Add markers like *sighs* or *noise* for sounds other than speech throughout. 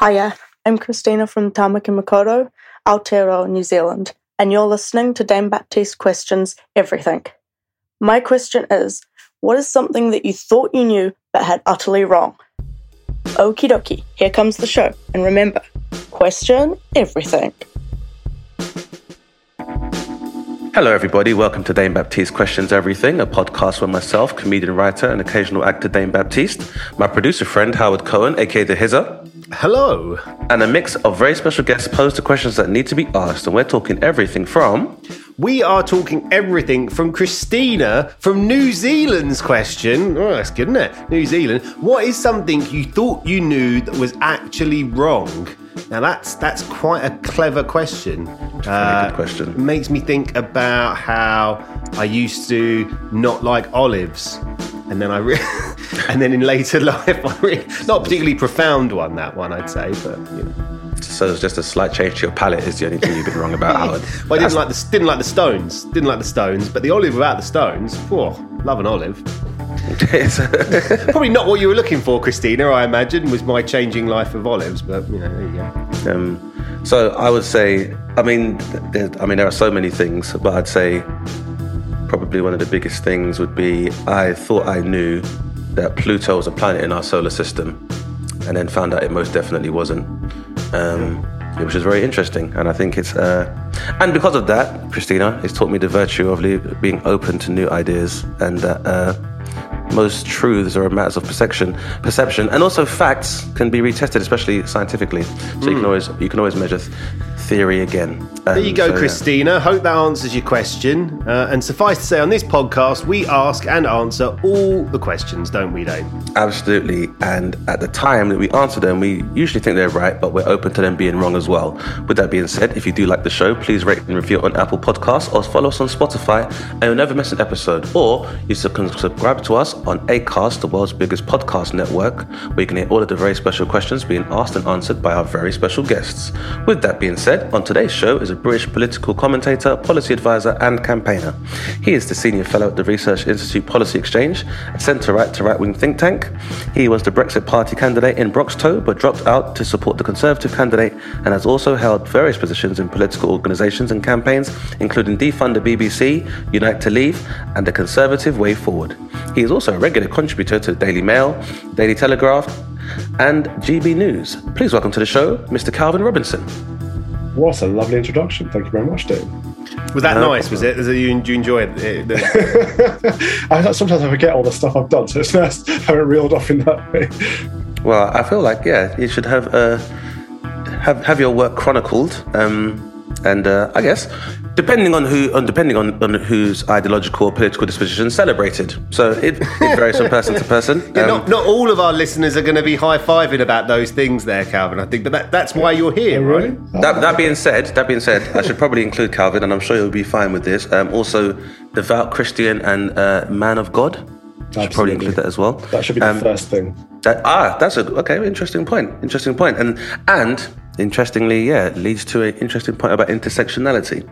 Hiya, I'm Christina from Tamaki Makaurau, Aotearoa, New Zealand, and you're listening to Dane Baptiste Questions Everything. My question is, what is something that you thought you knew but had utterly wrong? Okie dokie, here comes the show. And remember, question everything. Hello, everybody. Welcome to Dane Baptiste Questions Everything, a podcast where myself, comedian, writer, and occasional actor Dane Baptiste, my producer friend Howard Cohen, aka The Hizzer, Hello. and a mix of very special guests pose the questions that need to be asked. And we're talking everything from We are talking everything from Christina from New Zealand's question. Oh, that's good, isn't it? New Zealand. What is something you thought you knew that was actually wrong? Now that's that's quite a clever question. Uh, good question. Makes me think about how I used to not like olives, and then I re- *laughs* and then in later *laughs* life, I re- not particularly profound one. That one, I'd say, but you know. So it's just a slight change to your palate is the only thing you've been wrong about, Howard. *laughs* Well, I didn't like the didn't like the stones. Didn't like the stones, but the olive without the stones. Whoa, love an olive. *laughs* Probably not what you were looking for, Christina. I imagine was my changing life of olives, but you know, there you go. Um, so I would say, I mean, there, I mean, there are so many things, but I'd say probably one of the biggest things would be I thought I knew that Pluto was a planet in our solar system, and then found out it most definitely wasn't. Um, which is very interesting, and I think it's, uh, and because of that, Christina, it's taught me the virtue of le- being open to new ideas, and that uh, most truths are matters of perception, perception, and also facts can be retested, especially scientifically. So you can always you can always measure theory again. Hmm. There you Um, go, so, yeah. Christina. Hope that answers your question. Uh, and suffice to say, on this podcast, we ask and answer all the questions, don't we, Dave? Absolutely. And at the time that we answer them, we usually think they're right, but we're open to them being wrong as well. With that being said, if you do like the show, please rate and review it on Apple Podcasts or follow us on Spotify and you'll never miss an episode. Or you can subscribe to us on Acast, the world's biggest podcast network, where you can hear all of the very special questions being asked and answered by our very special guests. With that being said, on today's show is a British political commentator, policy advisor, and campaigner. He is the senior fellow at the Research Institute Policy Exchange, a centre right to right wing think tank. He was the Brexit Party candidate in Broxtowe, but dropped out to support the Conservative candidate and has also held various positions in political organisations and campaigns, including Defund the BBC, Unite to Leave, and the Conservative Way Forward. He is also a regular contributor to Daily Mail, Daily Telegraph, and GB News. Please welcome to the show, Mr. Calvin Robinson. What a lovely introduction. Thank you very much, Dave. Was that No nice? Was it? Was it you, do you enjoy it? it the- *laughs* I, sometimes I forget all the stuff I've done, so it's nice having it reeled off in that way. Well, I feel like yeah, you should have uh, have have your work chronicled, um, and uh, I guess depending on who, on depending on, on whose ideological or political disposition celebrated. So it, it varies from person to person. *laughs* Yeah, Um, not, not all of our listeners are going to be high fiving about those things there, Calvin. I think, but that, that's why you're here, right? That, that being said, that being said, I should probably include Calvin, and I'm sure you'll be fine with this. Um, also, devout Christian and uh, man of God. Should probably include that as well. That should be the Um, first thing. That, ah, that's a okay. Interesting point. Interesting point. And and interestingly, yeah, it leads to an interesting point about intersectionality,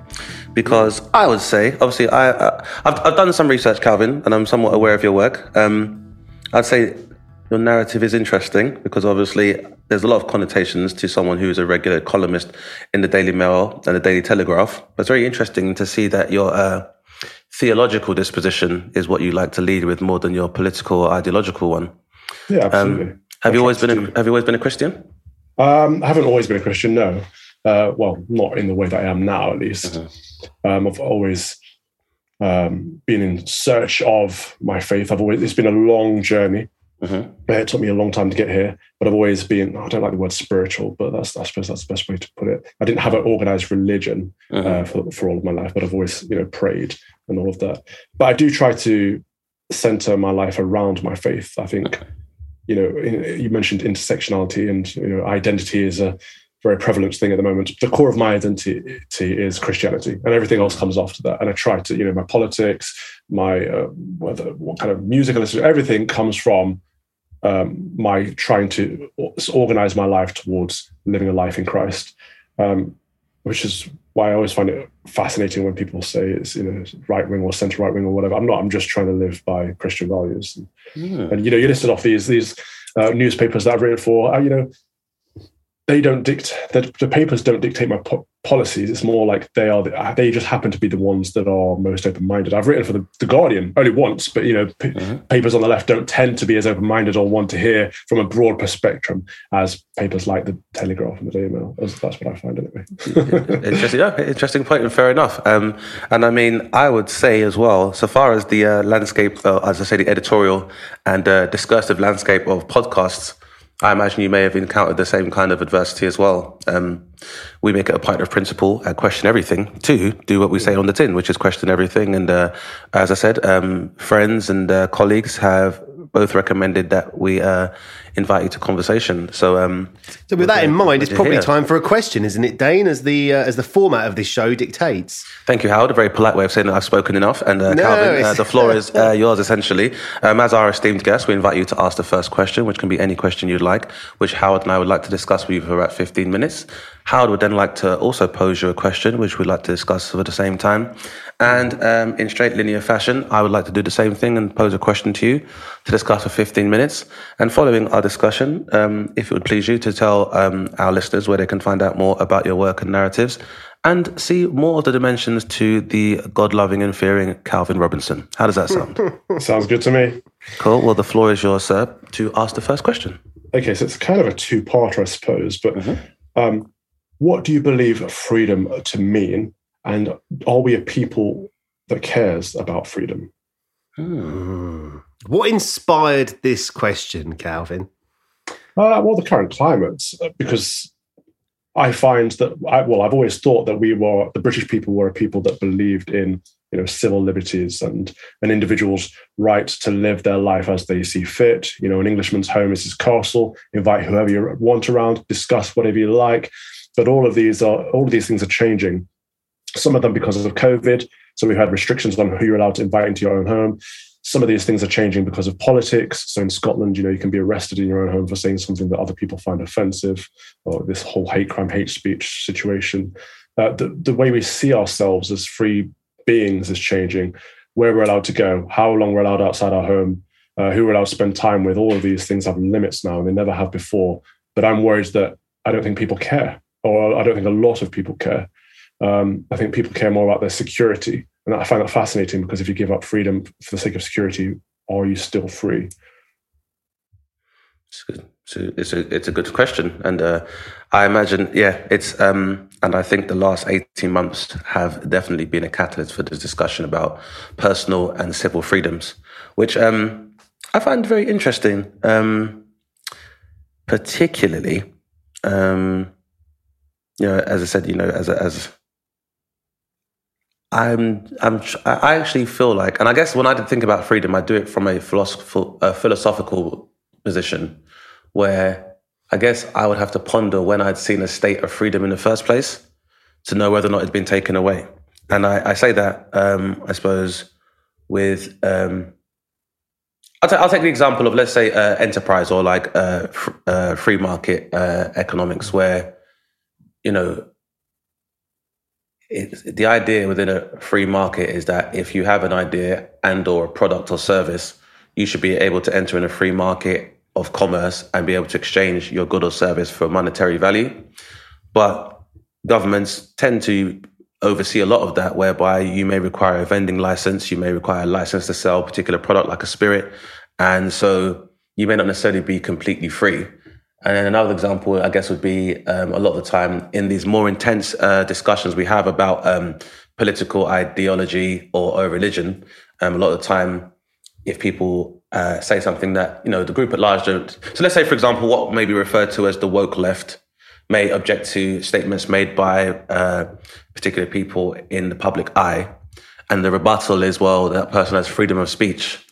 because I would say, obviously, I uh, I've, I've done some research, Calvin, and I'm somewhat aware of your work. Um, I'd say your narrative is interesting because obviously there's a lot of connotations to someone who is a regular columnist in the Daily Mail and the Daily Telegraph. But it's very interesting to see that your uh, theological disposition is what you like to lead with more than your political or ideological one. Yeah, absolutely. Have you always been a, Have you always been a Christian? Um, I haven't always been a Christian, no. Uh, well, not in the way that I am now, at least. Um, I've always um, been in search of my faith. I've always it's been a long journey. Mhm. It took me a long time to get here, but I've always been. I don't like the word spiritual, but that's I suppose that's the best way to put it. I didn't have an organized religion uh, for for all of my life, but I've always you know prayed and all of that. But I do try to center my life around my faith. I think you know, you mentioned intersectionality and you know, identity is a very prevalent thing at the moment. The core of my identity is Christianity, and everything else comes after that. And I try to, you know, my politics, my uh, whether what kind of music I listen to, everything comes from um, my trying to organize my life towards living a life in Christ, um, which is why I always find it fascinating when people say it's you know right wing or center right wing or whatever. I'm not. I'm just trying to live by Christian values. And, mm. and you know, you listed off these these uh, newspapers that I've written for. Uh, you know, they don't dictate the, the papers don't dictate my po- policies. It's more like they are the, they just happen to be the ones that are most open-minded. I've written for the, the guardian only once but you know p- mm-hmm. papers on the left don't tend to be as open-minded or want to hear from a broad spectrum as papers like the telegraph and the daily mail. That's, that's what i find anyway. *laughs* Interesting. Yeah, interesting point and fair enough. Um, and i mean i would say as well so far as the uh, landscape uh, as i say the editorial and uh, discursive landscape of podcasts I imagine you may have encountered the same kind of adversity as well. Um, we make it a point of principle and question everything to do what we say on the tin, which is question everything. And uh, as I said, um, friends and uh, colleagues have both recommended that we uh, invite you to conversation. So, um, so with that in mind, it's probably time for a question, isn't it, Dane? As the uh, as the format of this show dictates. Thank you, Howard. A very polite way of saying that I've spoken enough. And uh, no, Calvin, uh, the floor is *laughs* uh, yours essentially. Um, as our esteemed guest, we invite you to ask the first question, which can be any question you'd like, which Howard and I would like to discuss with you for about 15 minutes. Howard would then like to also pose you a question, which we'd like to discuss at the same time. And um, in straight linear fashion, I would like to do the same thing and pose a question to you to discuss for 15 minutes. And following our discussion, um, if it would please you to tell um, our listeners where they can find out more about your work and narratives and see more of the dimensions to the God loving and fearing Calvin Robinson. How does that sound? *laughs* Sounds good to me. Cool. Well, the floor is yours, sir, to ask the first question. Okay, so it's kind of a two parter, I suppose. But mm-hmm. um, what do you believe freedom to mean? And are we a people that cares about freedom? Hmm. What inspired this question, Calvin? Uh, well, the current climate, uh, because I find that, I, well, I've always thought that we were, the British people were a people that believed in, you know, civil liberties and an individual's right to live their life as they see fit. You know, an Englishman's home is his castle. Invite whoever you want around, discuss whatever you like. But all of these are, all of these things are changing. Some of them because of COVID. So we've had restrictions on who you're allowed to invite into your own home. Some of these things are changing because of politics. So in Scotland, you know, you can be arrested in your own home for saying something that other people find offensive, or this whole hate crime, hate speech situation. Uh, the, the way we see ourselves as free beings is changing. Where we're allowed to go, how long we're allowed outside our home, uh, who we're allowed to spend time with. All of these things have limits now, and they never have before. But I'm worried that I don't think people care, or I don't think a lot of people care. Um, I think people care more about their security and I find that fascinating because if you give up freedom for the sake of security, are you still free? It's a, it's a, it's a, good question. And uh, I imagine, yeah, it's, um, and I think the last 18 months have definitely been a catalyst for this discussion about personal and civil freedoms, which um, I find very interesting, um, particularly, um, you know, as I said, you know, as, a, as, I'm, I'm, I actually feel like, and I guess when I think about freedom, I do it from a a philosophical position where I guess I would have to ponder when I'd seen a state of freedom in the first place to know whether or not it's been taken away. And I, I say that, um, I suppose, with, um, I'll, t- I'll, take the example of, let's say, uh, enterprise or like uh, fr- uh, free market uh, economics, where, you know, the idea within a free market is that if you have an idea and or a product or service, you should be able to enter in a free market of commerce and be able to exchange your good or service for monetary value. But governments tend to oversee a lot of that, whereby you may require a vending license, you may require a license to sell a particular product like a spirit. And so you may not necessarily be completely free. And then another example, I guess, would be um, a lot of the time in these more intense uh, discussions we have about um, political ideology or, or religion. Um, a lot of the time, if people uh, say something that you know the group at large don't. So let's say, for example, what may be referred to as the woke left may object to statements made by uh, particular people in the public eye, and the rebuttal is, well, that person has freedom of speech.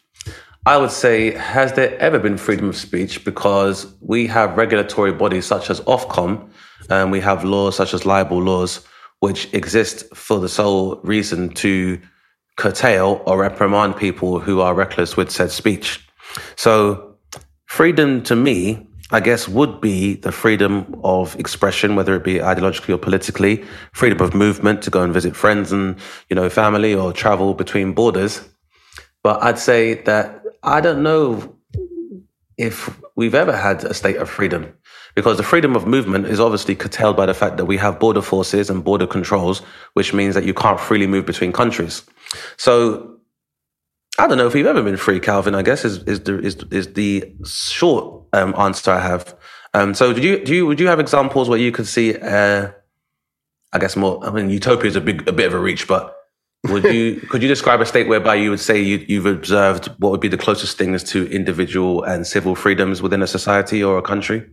I would say, has there ever been freedom of speech? Because we have regulatory bodies such as Ofcom, and we have laws such as libel laws, which exist for the sole reason to curtail or reprimand people who are reckless with said speech. So, freedom to me, I guess, would be the freedom of expression, whether it be ideologically or politically, freedom of movement to go and visit friends and, you know, family or travel between borders. But I'd say that I don't know if we've ever had a state of freedom because the freedom of movement is obviously curtailed by the fact that we have border forces and border controls, which means that you can't freely move between countries. So I don't know if we've ever been free, Calvin. I guess is is the is, is the short um, answer I have. Um, so, did you do you would you have examples where you could see? Uh, I guess more. I mean, utopia is a big a bit of a reach, but would you could you describe a state whereby you would say you, you've observed what would be the closest things to individual and civil freedoms within a society or a country?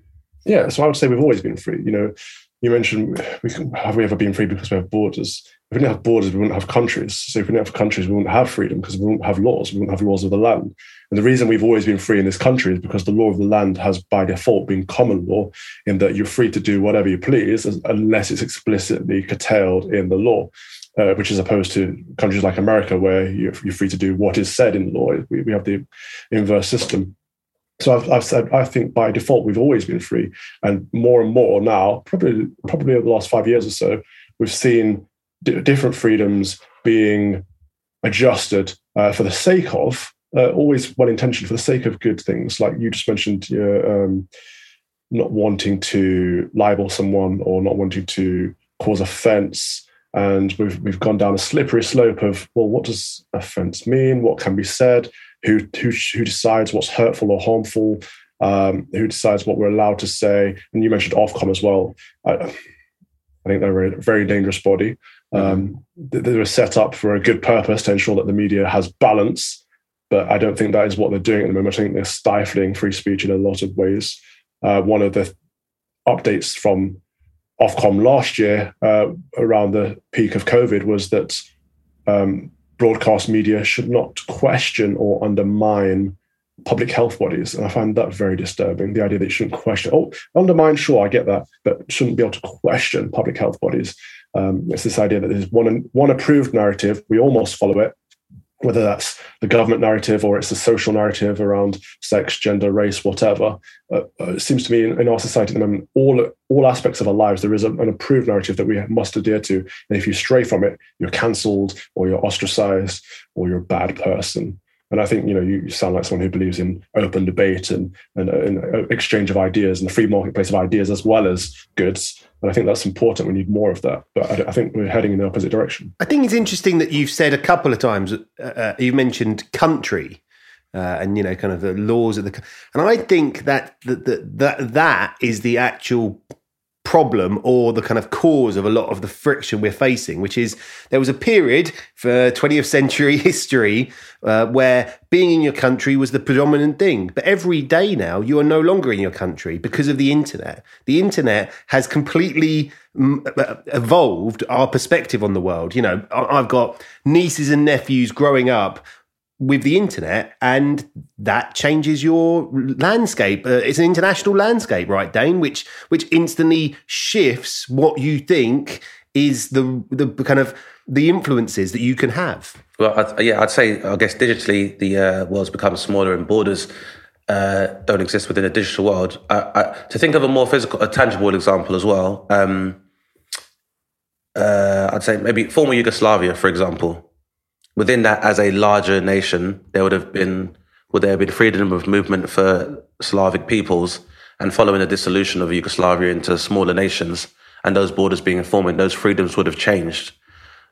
Yeah, so I would say we've always been free. You know, you mentioned we can, have we ever been free because we have borders? If we didn't have borders, we wouldn't have countries. So if we didn't have countries, we wouldn't have freedom because we wouldn't have laws. We wouldn't have laws of the land. And the reason we've always been free in this country is because the law of the land has, by default, been common law, in that you're free to do whatever you please unless it's explicitly curtailed in the law. Uh, which is opposed to countries like America, where you're, you're, free to do what is said in law. We, we have the inverse system. So I've, I've, said I think by default we've always been free, and more and more now, probably probably over the last five years or so, we've seen d- different freedoms being adjusted uh, for the sake of uh, always well intentioned for the sake of good things. Like you just mentioned, um, not wanting to libel someone or not wanting to cause offence. And we've we've gone down a slippery slope of well, what does offence mean? What can be said? who who who decides what's hurtful or harmful, um, who decides what we're allowed to say. And you mentioned Ofcom as well. I, I think they're a very dangerous body. Um, they were set up for a good purpose to ensure that the media has balance, but I don't think that is what they're doing at the moment. I think they're stifling free speech in a lot of ways. Uh, one of the updates from Ofcom last year, uh, around the peak of COVID, was that um, broadcast media should not question or undermine public health bodies. And I find that very disturbing. The idea that you shouldn't question, oh, undermine, sure, I get that, but shouldn't be able to question public health bodies. Um, it's this idea that there's one, one approved narrative, we almost follow it, whether that's the government narrative or it's the social narrative around sex, gender, race, whatever. Uh, uh, it seems to me in, in, our society at the moment, all all aspects of our lives, there is a, an approved narrative that we must adhere to. And if you stray from it, you're cancelled or you're ostracized or you're a bad person. And I think you know you sound like someone who believes in open debate and, and, and uh, exchange of ideas and the free marketplace of ideas as well as goods. And I think that's important. We need more of that. But I, I think we're heading in the opposite direction. I think it's interesting that you've said a couple of times. Uh, uh, you mentioned country. Uh, and you know, kind of the laws of the, and I think that that that that is the actual problem or the kind of cause of a lot of the friction we're facing, which is there was a period for 20th century *laughs* history uh, where being in your country was the predominant thing. But every day now, you are no longer in your country because of the internet. The internet has completely mm, uh, evolved our perspective on the world. You know, I've got nieces and nephews growing up with the internet, and that changes your landscape. Uh, it's an international landscape, right, Dane? Which which instantly shifts what you think is the the kind of the influences that you can have. Well, I'd, yeah, I'd say I guess digitally the uh, world's become smaller and borders uh, don't exist within a digital world. I, I, to think of a more physical, a tangible example as well. Um, uh, I'd say maybe former Yugoslavia, for example within that, as a larger nation, there would have been would there have been freedom of movement for Slavic peoples, and following the dissolution of Yugoslavia into smaller nations, and those borders being formed, those freedoms would have changed.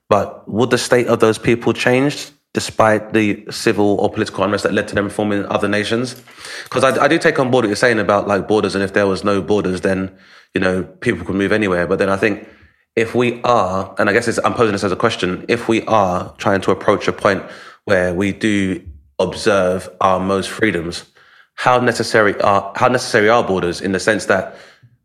But would the state of those people changed despite the civil or political unrest that led to them forming other nations? Because I, I, do take on board what you're saying about like borders, and if there was no borders, then you know people could move anywhere. But then I think if we are, and I guess I'm posing this as a question, if we are trying to approach a point where we do observe our most freedoms, how necessary are how necessary are borders in the sense that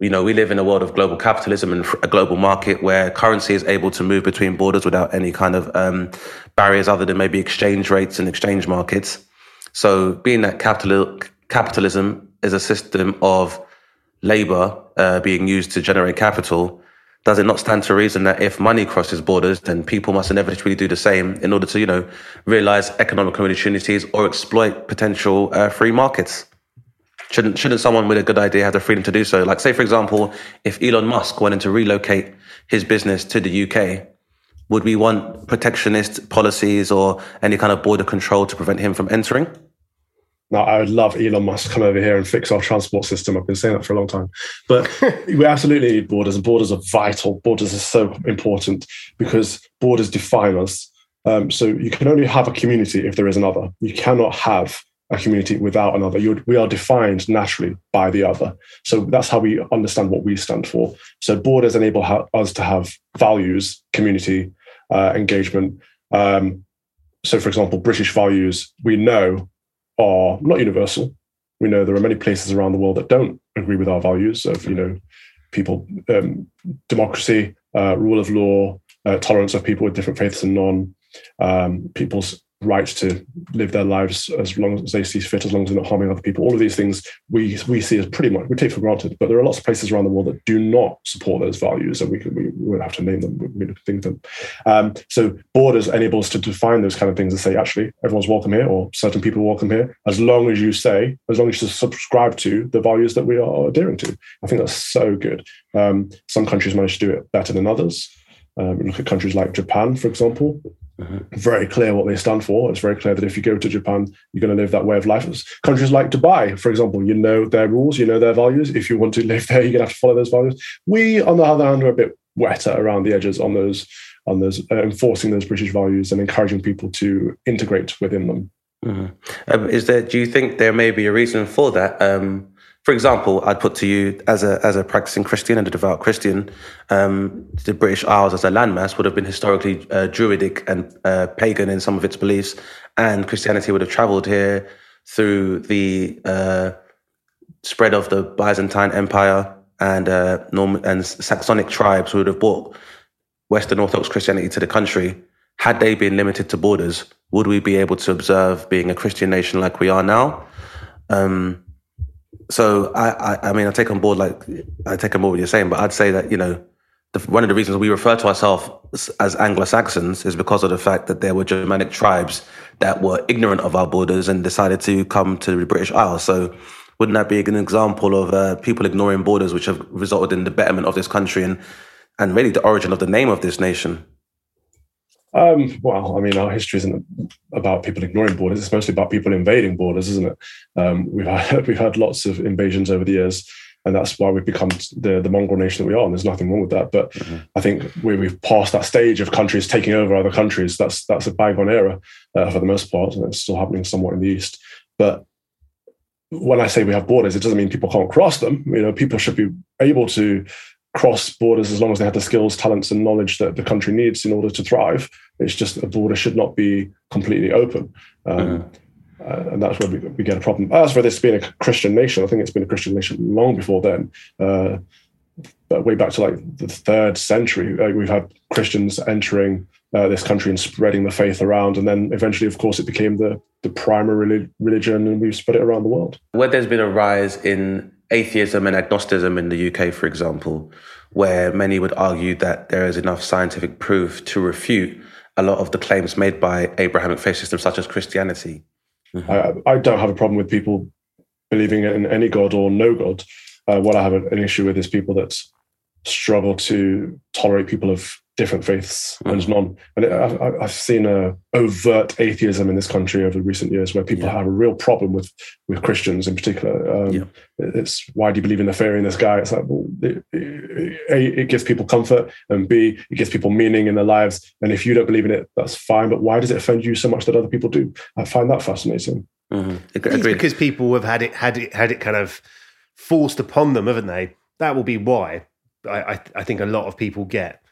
you know we live in a world of global capitalism and a global market where currency is able to move between borders without any kind of um, barriers other than maybe exchange rates and exchange markets. So, being that capital, capitalism is a system of labor uh, being used to generate capital, does it not stand to reason that if money crosses borders, then people must inevitably do the same in order to, you know, realize economic opportunities or exploit potential uh, free markets? Shouldn't shouldn't someone with a good idea have the freedom to do so? Like, say, for example, if Elon Musk wanted to relocate his business to the UK, would we want protectionist policies or any kind of border control to prevent him from entering? Now, I would love Elon Musk to come over here and fix our transport system. I've been saying that for a long time. But *laughs* we absolutely need borders, and borders are vital. Borders are so important because borders define us. Um, so you can only have a community if there is another. You cannot have a community without another. You're, we are defined naturally by the other. So that's how we understand what we stand for. So borders enable ha- us to have values, community, uh, engagement. Um, so, for example, British values we know are not universal. We know there are many places around the world that don't agree with our values of, you know, people, um, democracy, uh, rule of law, uh, tolerance of people with different faiths and non, um, people's right to live their lives as long as they see fit, as long as they're not harming other people. All of these things we we see as pretty much we take for granted. But there are lots of places around the world that do not support those values, and we we, we would have to name them. We would think them. Um, so borders enable us to define those kind of things and say actually everyone's welcome here, or certain people welcome here, as long as you say, as long as you subscribe to the values that we are adhering to. I think that's so good. Um, some countries manage to do it better than others. Um, look at countries like Japan, for example. Mm-hmm. Very clear what they stand for. It's very clear that if you go to Japan, you're going to live that way of life. Countries like Dubai, for example, you know their rules, you know their values. If you want to *laughs* live there, you're going to have to follow those values. We, on the other hand, are a bit wetter around the edges on those, on those uh, enforcing those British values and encouraging people to integrate within them. Mm-hmm. Um, is there? Do you think there may be a reason for that? Um, for example, I'd put to you as a as a practicing Christian and a devout Christian, um, the British Isles as a landmass would have been historically uh, Druidic and uh, pagan in some of its beliefs, and Christianity would have travelled here through the uh, spread of the Byzantine Empire and uh, and Saxonic tribes who would have brought Western Orthodox Christianity to the country. Had they been limited to borders, would we be able to observe being a Christian nation like we are now? Um, so I, I, I mean, I take on board like I take on board what you're saying, but I'd say that you know, the, one of the reasons we refer to ourselves as Anglo Saxons is because of the fact that there were Germanic tribes that were ignorant of our borders and decided to come to the British Isles. So wouldn't that be an example of uh, people ignoring borders, which have resulted in the betterment of this country and and really the origin of the name of this nation? Um, well, I mean, our history isn't about people ignoring borders; it's mostly about people invading borders, isn't it? Um, we've had *laughs* we've had lots of invasions over the years, and that's why we've become the the mongrel nation that we are. And there's nothing wrong with that. But mm-hmm. I think we, we've passed that stage of countries taking over other countries. That's that's a bygone era uh, for the most part, and it's still happening somewhat in the east. But when I say we have borders, it doesn't mean people can't cross them. You know, people should be able to cross borders as long as they have the skills, talents, and knowledge that the country needs in order to thrive. It's just a border should not be completely open. Um, mm-hmm. uh, and that's where we, we, get a problem. As for this being a Christian nation, I think it's been a Christian nation long before then. Uh, but way back to like the third century, uh, we've had Christians entering uh, this country and spreading the faith around. And then eventually, of course, it became the, the primary religion and we've spread it around the world. Where there's been a rise in atheism and agnosticism in the UK, for example, where many would argue that there is enough scientific proof to refute a lot of the claims made by Abrahamic faith systems, such as Christianity. Mm-hmm. I, I, don't have a problem with people believing in any God or no God. Uh, what I have an issue with is people that struggle to tolerate people of different faiths mm. and none. And it, I, have seen a overt atheism in this country over recent years, where people yeah. have a real problem with with Christians in particular. Um, yeah. It's why do you believe in the fairy in the sky? It's like well, it, it, a it gives people comfort, and b it gives people meaning in their lives. And if you don't believe in it, that's fine. But why does it offend you so much that other people do? I find that fascinating. Mm-hmm. It's because people have had it had it had it kind of forced upon them, haven't they? That will be why. I, I, I think a lot of people get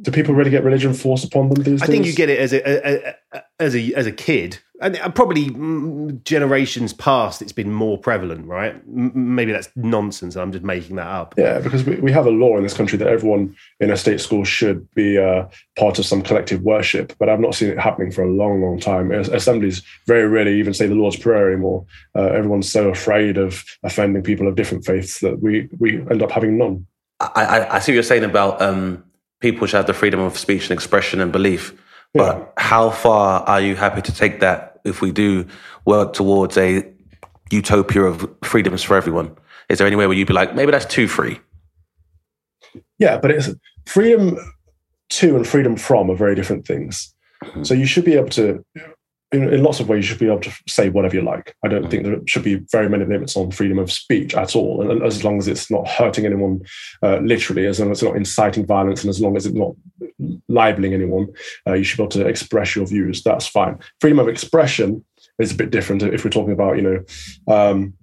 do people really get religion forced upon them these I days? think you get it as a, a, a, as a as a kid and uh, probably mm, generations past, it's been more prevalent, right? M- maybe that's nonsense. I'm just making that up. Yeah, because we, we have a law in this country that everyone in a state school should be uh, part of some collective worship, but I've not seen it happening for a long, long time. Assemblies very rarely even say the Lord's Prayer anymore. Uh, everyone's so afraid of offending people of different faiths that we, we end up having none. I, I, I see what you're saying about um, people should have the freedom of speech and expression and belief. But yeah. how far are you happy to take that if we do work towards a utopia of freedoms for everyone? Is there any way where you'd be like, maybe that's too free? Yeah, but it's freedom to and freedom from are very different things. Mm-hmm. So you should be able to in, in, lots of ways, you should be able to say whatever you like. I don't mm. think there should be very many limits on freedom of speech at all, and as long as it's not hurting anyone uh, literally, as long as it's not inciting violence, and as long as it's not libeling anyone, uh, you should be able to express your views. That's fine. Freedom of expression is a bit different if we're talking about, you know, um,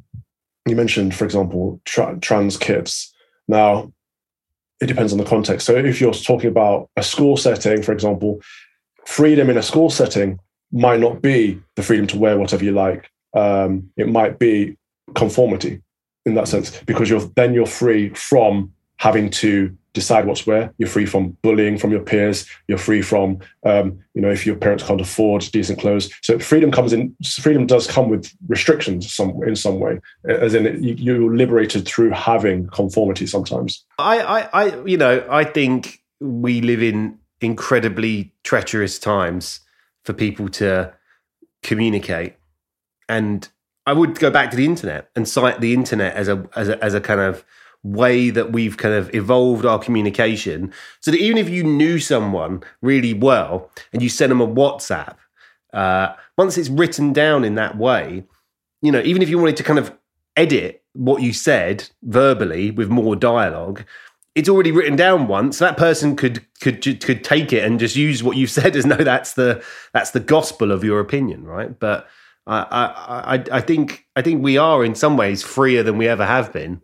you mentioned, for example, tra- trans kids. Now, it depends on the context. So if you're talking about a school setting, for example, freedom in a school setting might not be the freedom to wear whatever you like. Um, it might be conformity in that sense, because you're then you're free from having to decide what's where. You're free from bullying from your peers. You're free from, um, you know, if your parents can't afford decent clothes. So freedom comes in. Freedom does come with restrictions, some in some way, as in you, you're liberated through having conformity. Sometimes. I, I, I, you know, I think we live in incredibly treacherous times for people to communicate. And I would go back to the internet and cite the internet as a as a, as a kind of way that we've kind of evolved our communication so that even if you knew someone really well and you send them a WhatsApp, uh, once it's written down in that way, you know, even if you wanted to kind of edit what you said verbally with more dialogue, it's already written down once. That person could could could take it and just use what you *laughs* said as no, that's the that's the gospel of your opinion, right? But I I I think I think we are in some ways freer than we ever have been.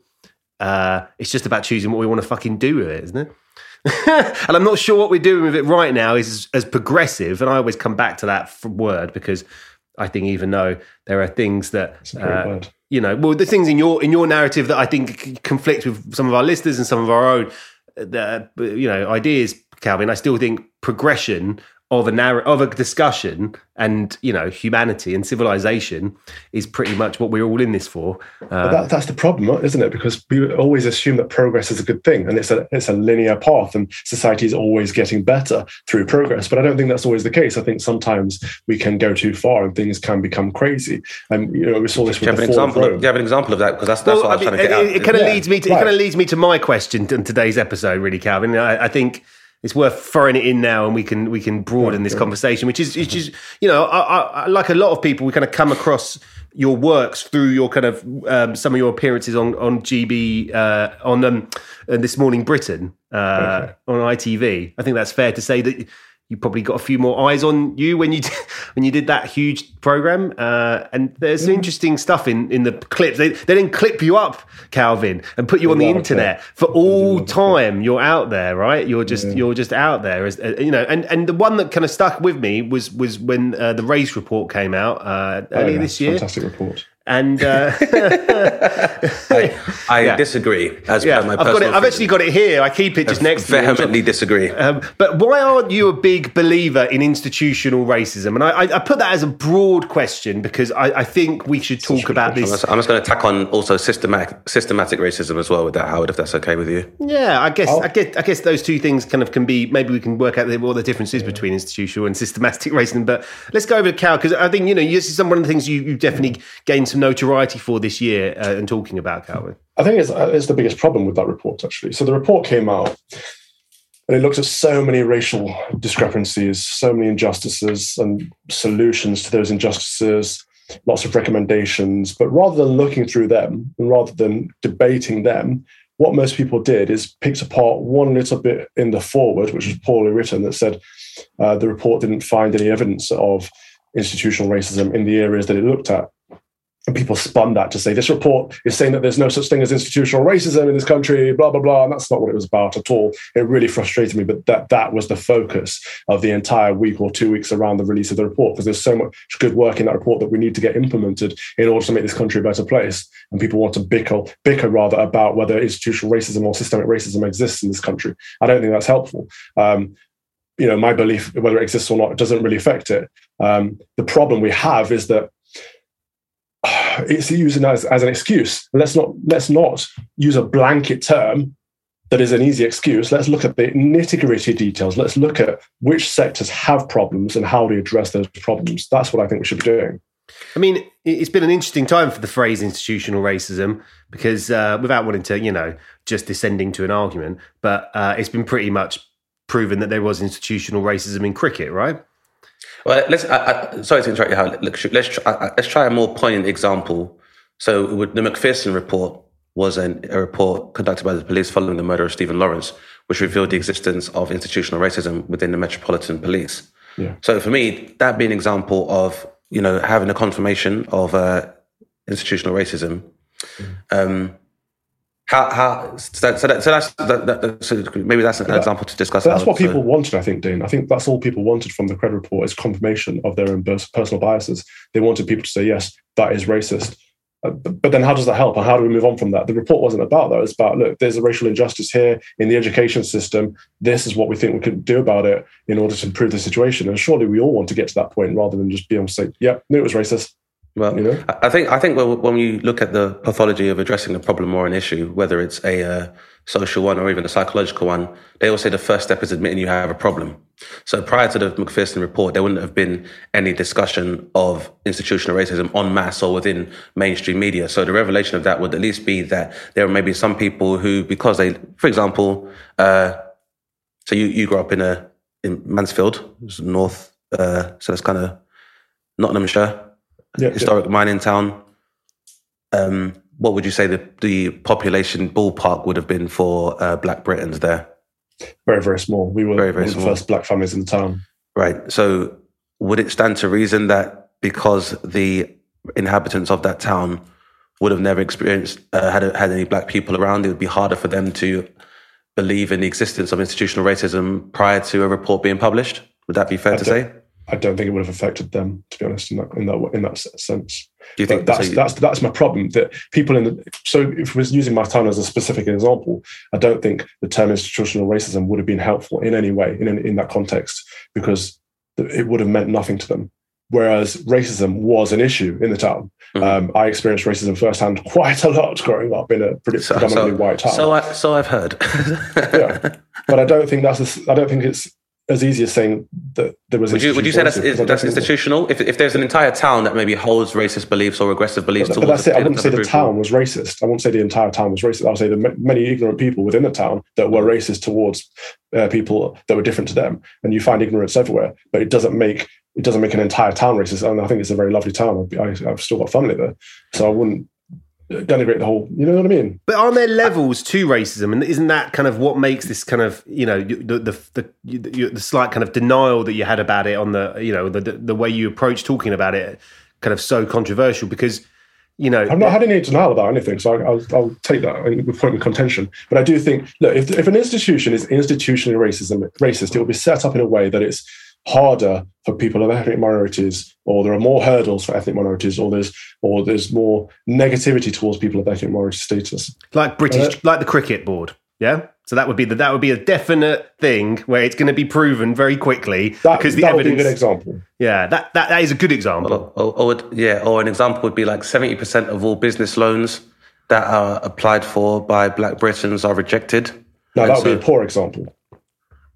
Uh, it's just about choosing what we want to fucking do with it, isn't it? *laughs* and I'm not sure what we're doing with it right now is as progressive. And I always come back to that word because I think even though there are things that uh, you know, well, the things in your in your narrative that I think conflict with some of our listeners and some of our own, uh, you know, ideas, Calvin. I still think progression of a narr- of a discussion and you know humanity and civilization is pretty much what we're all in this for. Uh, that, that's the problem, isn't it? Because we always assume that progress is a good thing and it's a it's a linear path and society is always getting better through progress. But I don't think that's always the case. I think sometimes we can go too far and things can become crazy. And you know we saw this. Do you, have an example of, do you have an example of that? Because that's, that's well, what I was I mean, trying to get it, It kind of yeah, leads me to right. it kind of leads me to my question in today's episode, really, Calvin. I, I think it's worth throwing it in now and we can we can broaden this conversation which is which is you know I, I, like a lot of people we kind of come across your works through your kind of um, some of your appearances on on GB uh, on um, uh, this morning Britain uh, okay. on ITV I think that's fair to say that you probably got a few more eyes on you when you *laughs* did, when you did that huge program. Uh, and there's some interesting stuff in, in the clips. They, they didn't clip you up, Calvin, and put you on the internet for all time. You're out there, right? You're just yeah. you're just out there, as, uh, you know. And and the one that kind of stuck with me was was when uh, the race report came out uh, earlier oh, yeah. this year. Fantastic report. And uh, *laughs* I, I yeah. disagree. As yeah. my I've, got it, I've actually got it here. I keep it just I next to me. Vehemently disagree. Um, but why aren't you a big believer in institutional racism? And I, I put that as a broad question because I, I think we should talk about this. I'm just, going to tack on also systematic systematic racism as well with that, Howard, if that's okay with you. Yeah, I guess oh. I guess I guess those two things kind of can be. Maybe we can work out what the difference is yeah. between institutional and systematic racism. But let's go over to Cal because I think you know this is some one of the things you, you definitely gained some notoriety for this year uh, and talking about, Calvin? I think it's, uh, it's the biggest problem with that report, actually. So the report came out and it looks at so many racial discrepancies, so many injustices and solutions to those injustices, lots of recommendations. But rather than looking through them and rather than debating them, what most people did is picked apart one little bit in the foreword, which was poorly written, that said uh, the report didn't find any evidence of institutional racism in the areas that it looked at. And people spun that to say this report is saying that there's no such thing as institutional racism in this country, blah blah blah, and that's not what it was about at all. It really frustrated me, but that that was the focus of the entire week or two weeks around the release of the report because there's so much good work in that report that we need to get implemented in order to make this country a better place. And people want to bicker bicker rather about whether institutional racism or systemic racism exists in this country. I don't think that's helpful. Um, you know, my belief whether it exists or not doesn't really affect it. Um, the problem we have is that *sighs* it's using as, as an excuse. Let's not let's not use a blanket term that is an easy excuse. Let's look at the nitty gritty details. Let's look at which sectors have problems and how to address those problems. That's what I think we should be doing. I mean, it's been an interesting time for the phrase institutional racism because, uh, without wanting to, you know, just descending to an argument, but uh, it's been pretty much proven that there was institutional racism in cricket, right? Well, let's. I, I, sorry to interrupt you, Howard. Let's try, let's try a more poignant example. So, the Macpherson report was an, a report conducted by the police following the murder of Stephen Lawrence, which revealed the existence of institutional racism within the Metropolitan Police. Yeah. So, for me, that being an example of you know having a confirmation of uh, institutional racism. Mm. Um, how, how so, that, so, that, so that's that, that, so maybe that's an that, example to discuss. That's what people wanted, I think, Dean. I think that's all people wanted from the CRED report is confirmation of their own personal biases. They wanted people to say, yes, that is racist. Uh, but then how does that help? And how do we move on from that? The report wasn't about that. It's about, look, there's a racial injustice here in the education system. This is what we think we can do about it in order to improve the situation. And surely we all want to get to that point rather than just be able to say, yeah, knew it was racist. Well, you know? I think I think when you look at the pathology of addressing a problem or an issue, whether it's a uh, social one or even a psychological one, they all say the first step is admitting you have a problem. So prior to the Macpherson report, there wouldn't have been any discussion of institutional racism en masse or within mainstream media. So the revelation of that would at least be that there may be some people who, because they, for example, uh, so you you grew up in a in Mansfield, north, uh, so that's kind of Nottinghamshire yeah, historic yeah. mining town. Um, what would you say the, the population ballpark would have been for uh, Black Britons there? Very, very small. We were very, very one of the first black families in the town. Right. So, would it stand to reason that because the inhabitants of that town would have never experienced uh, had had any black people around, it would be harder for them to believe in the existence of institutional racism prior to a report being published. Would that be fair I to say? I don't think it would have affected them, to be honest, in that in that in that sense. Do you think that's so you, that's that's my problem? That people in the so if I was using my town as a specific example, I don't think the term institutional racism would have been helpful in any way in in that context because it would have meant nothing to them. Whereas racism was an issue in the town. Mm-hmm. Um, I experienced racism firsthand *laughs* quite a lot growing up in a pretty so, predominantly so, white town. So, I, so I've heard. yeah, but I don't think that's. A, I don't think it's as easy as saying that there was. Would you, would you say that's, is, that's institutional? If, if there's an entire town that maybe holds racist beliefs or aggressive beliefs, but, but that's it. I wouldn't say the town was racist. I wouldn't say the entire town was racist. I would say the many ignorant people within the town that were racist towards uh, people that were different to them, and you find ignorance everywhere. But it doesn't make it doesn't make an entire town racist. And I think it's a very lovely town. I, I've still got family there, so I wouldn't denigrate the whole. You know what I mean? But aren't there levels to racism, and isn't that kind of what makes this kind of you know the the the, the slight kind of denial that you had about it on the you know the the way you approach talking about it kind of so controversial because. You know, I've not had any denial about anything, so I'll, I'll take that with point of contention. But I do think, look, if, if an institution is institutionally racism, racist, it will be set up in a way that it's harder for people of ethnic minorities, or there are more hurdles for ethnic minorities, or there's or there's more negativity towards people of ethnic minority status. Like British, uh, like the cricket board, yeah. So that would be the, that would be a definite thing where it's going to be proven very quickly that, because the that evidence. Would be a good example. Yeah, that, that that is a good example. Or, or, or yeah, or an example would be like seventy percent of all business loans that are applied for by Black Britons are rejected. No, that would so, be a poor example.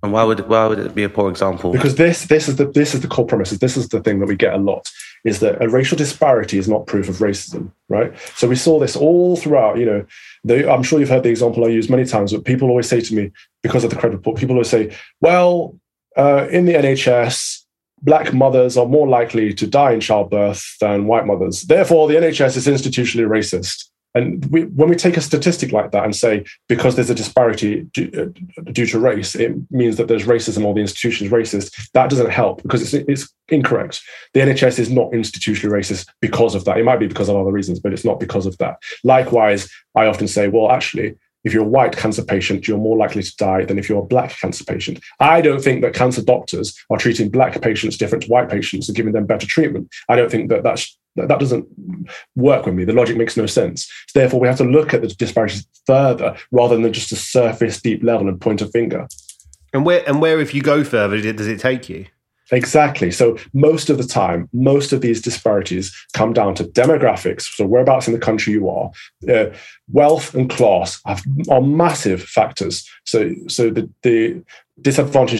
And why would why would it be a poor example? Because this this is the this is the core premise. This is the thing that we get a lot is that a racial disparity is not proof of racism, right? So we saw this all throughout. You know, the, I'm sure you've heard the example I use many times, but people always say to me because of the CRED report, people always say, "Well, uh, in the NHS." Black mothers are more likely to die in childbirth than white mothers. Therefore, the NHS is institutionally racist. And we, when we take a statistic like that and say because there's a disparity due, uh, due, to race, it means that there's racism or the institution is racist. That doesn't help because it's it's incorrect. The NHS is not institutionally racist because of that. It might be because of other reasons, but it's not because of that. Likewise, I often say, well, actually, if you're a white cancer patient, you're more likely to die than if you're a black cancer patient. I don't think that cancer doctors are treating black patients different to white patients and giving them better treatment. I don't think that that's that doesn't work with me. The logic makes no sense. So therefore, we have to look at the disparities further rather than just a surface deep level and point a finger. And where and where, if you go further, does it take you? Exactly. So most of the time, most of these disparities come down to demographics. So whereabouts in the country you are, uh, wealth and class have, are massive factors. So so the, the disadvantage.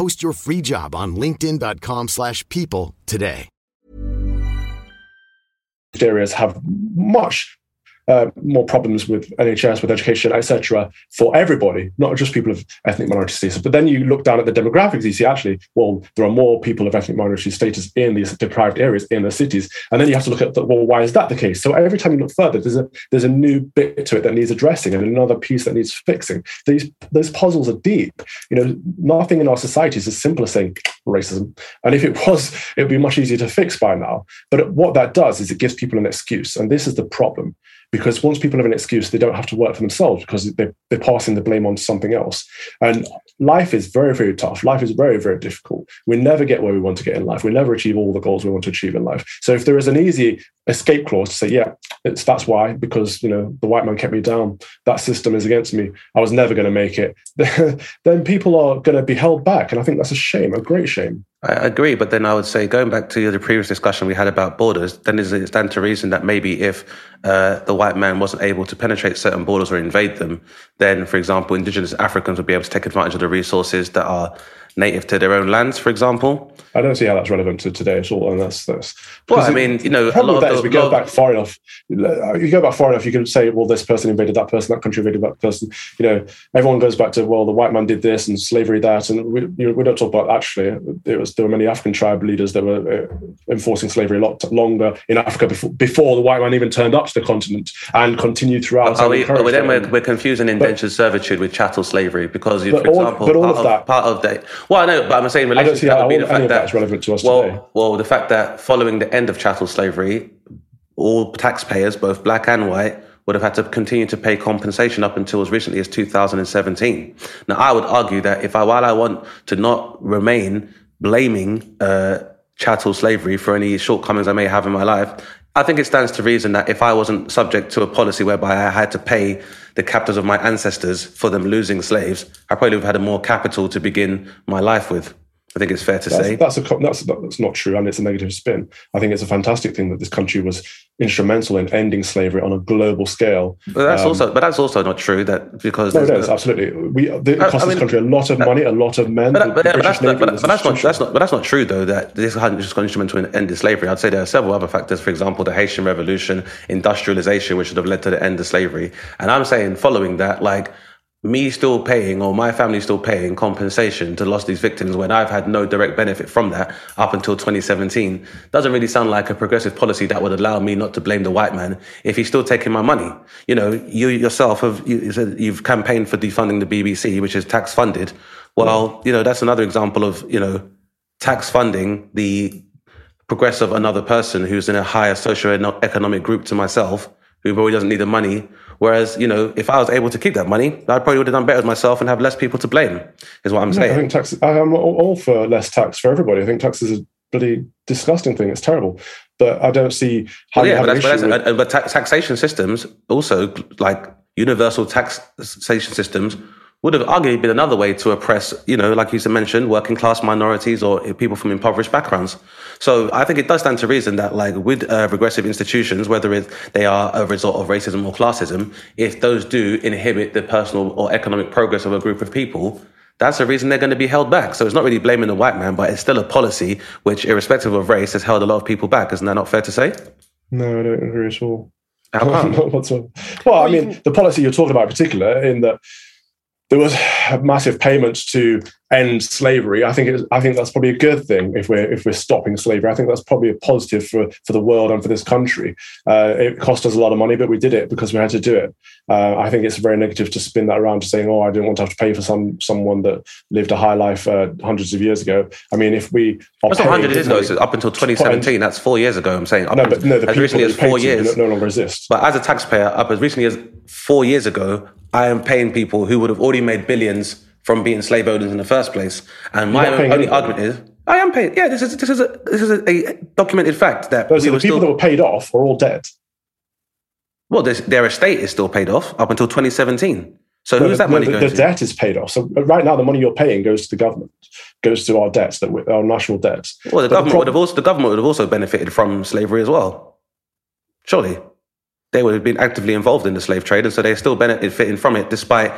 Post your free job on linkedin.com slash people today. Areas have much uh, more problems with NHS, with education, etc., for everybody, not just people of ethnic minority status. But then you look down at the demographics, you see actually, well, there are more people of ethnic minority status in these deprived areas in the cities, and then you have to look at the, well, why is that the case? So every time you look further, there's a there's a new bit to it that needs addressing, and another piece that needs fixing. These those puzzles are deep. You know, nothing in our society is as simple as saying racism, and if it was, it would be much easier to fix by now. But what that does is it gives people an excuse, and this is the problem because once people have an excuse, they don't have to work for themselves because they're, they're passing the blame on to something else. And life is very, very tough. Life is very, very difficult. We never get where we want to get in life. We never achieve all the goals we want to achieve in life. So if there is an easy escape clause to say, yeah, it's that's why, because you know the white man kept me down. That system is against me. I was never going to make it. *laughs* then people are going to be held back, and I think that's a shame, a great shame. I agree, but then I would say, going back to the previous discussion we had about borders, then is it stand to reason that maybe if uh, the white man wasn't able to penetrate certain borders or invade them, then, for example, indigenous Africans would be able to take advantage of the resources that are native to their own lands, for example. I don't see how that's relevant to today at all, and that's that's. Well, I mean, you know, a lot of that is we go back far enough. You go back far enough, you can say, well, this person invaded that person, that country invaded that person. You know, everyone goes back to well, the white man did this and slavery that, and we, you know, we don't talk about actually. It was there were many African tribe leaders that were uh, enforcing slavery a lot longer in Africa before before the white man even turned up to the continent and continued throughout. Are we, but then we're, we're, confusing indentured but, servitude with chattel slavery because, for all, example, part of, that, part of the well, I know, but I'm saying in relation to that would be the fact that that's relevant to us well, today. Well, the fact that following the end of chattel slavery, all taxpayers, both black and white, would have had to continue to pay compensation up until as recently as 2017. Now, I would argue that if I, while I want to not remain blaming uh, chattel slavery for any shortcomings I may have in my life, I think it stands to reason that if I wasn't subject to a policy whereby I had to pay the captors of my ancestors for them losing slaves, I probably would have had a more capital to begin my life with. I think it's fair to that's, say that's a that's that's not true, and it's a negative spin. I think it's a fantastic thing that this country was instrumental in ending slavery on a global scale. But that's um, also but that's also not true. That because no, no, it's absolutely we it cost I mean, this country a lot of money, a lot of men. But, but, but, that's, not, but, that's not that's not but that's not true though. That this hadn't just instrumental in ending slavery. I'd say there are several other factors. For example, the Haitian Revolution, industrialization, which should have led to the end of slavery. And I'm saying, following that, like me still paying or my family still paying compensation to lost these victims when I've had no direct benefit from that up until 2017 doesn't really sound like a progressive policy that would allow me not to blame the white man if he's still taking my money. You know, you yourself have you said you've campaigned for defunding the BBC, which is tax funded. Well, you know, that's another example of, you know, tax funding the progress of another person who's in a higher socio-economic group to myself, who probably doesn't need the money Whereas, you know, if I was able to keep that money, I probably would have done better with myself and have less people to blame, is what I'm saying. I think tax, I'm all for less tax for everybody. I think tax is a bloody disgusting thing. It's terrible. But I don't see how Well, you yeah, have but, that's, issue but, with- that's, uh, but tax, taxation systems also like universal taxation systems would have arguably been another way to oppress, you know, like you mentioned, working class minorities or people from impoverished backgrounds. So I think it does stand to reason that, like with uh, regressive institutions, whether it, they are a result of racism or classism, if those do inhibit the personal or economic progress of a group of people, that's the reason they're going to be held back. So it's not really blaming the white man, but it's still a policy which, irrespective of race, has held a lot of people back. Isn't that not fair to say? No, I don't agree at all. How come? *laughs* Not whatsoever. Well, I mean, the policy you're talking about, in particular, in that there was *sighs* massive payments to end slavery. I think it, I think that's probably a good thing if we're if we're stopping slavery. I think that's probably a positive for for the world and for this country. Uh, it cost us a lot of money, but we did it because we had to do it. Uh, I think it's very negative to spin that around to saying, "Oh, I didn't want to have to pay for some someone that lived a high life uh, hundreds of years ago." I mean, if we That's not 100 years ago. It's up until 2017. That's four years ago. I'm saying. Up no, but no, the as recently as four years. no, no longer exist. But as a taxpayer, up as recently as four years ago, I am paying people who would have already made billions from being slave owners in the first place. And my You're not paying only anything. argument is, I am paying. Yeah, this is this is a this is a, a documented fact that No, we the people still. that were paid off are all dead. well, their estate is still paid off up until 2017. So No, who's the, that money no, going the, to? the debt is paid off. So uh, right now, the money you're paying goes to the government, goes to our debts that we, our national debts. Well, the But government prob- would have also the government would have also benefited from slavery as well. Surely, they would have been actively involved in the slave trade, and so they're still benefiting from it, despite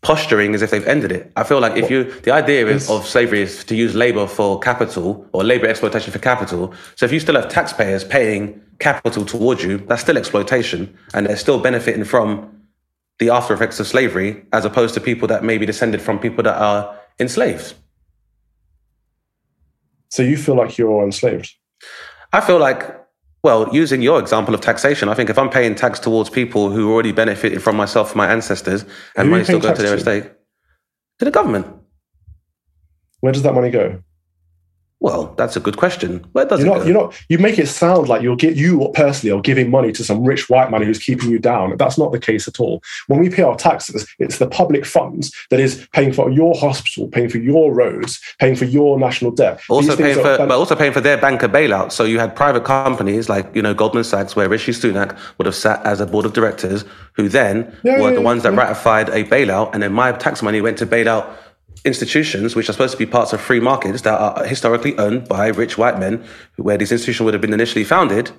posturing as if they've ended it. I feel like if you the idea is, of slavery is to use labor for capital or labor exploitation for capital. So if you still have taxpayers paying capital towards you, that's still exploitation, and they're still benefiting from the after effects of slavery, as opposed to people that may be descended from people that are enslaved. So you feel like you're enslaved. I feel like, well, using your example of taxation, I think if I'm paying tax towards people who already benefited from myself and my ancestors, and Who money still going to their estate, to the government. Where does that money go? Well, that's a good question. Where does You're it not. go? You're not. You make it sound like you're get you personally are giving money to some rich white man who's keeping you down. That's not the case at all. When we pay our taxes, it's the public funds that is paying for your hospital, paying for your roads, paying for your national debt. also These paying for, but also paying for their banker bailout. So you had private companies like you know Goldman Sachs, where Rishi Sunak would have sat as a board of directors, who then Yeah, were yeah, the ones that ratified a bailout, and then my tax money went to bail out institutions which are supposed to be parts of free markets that are historically owned by rich white men, where these institutions would have been initially founded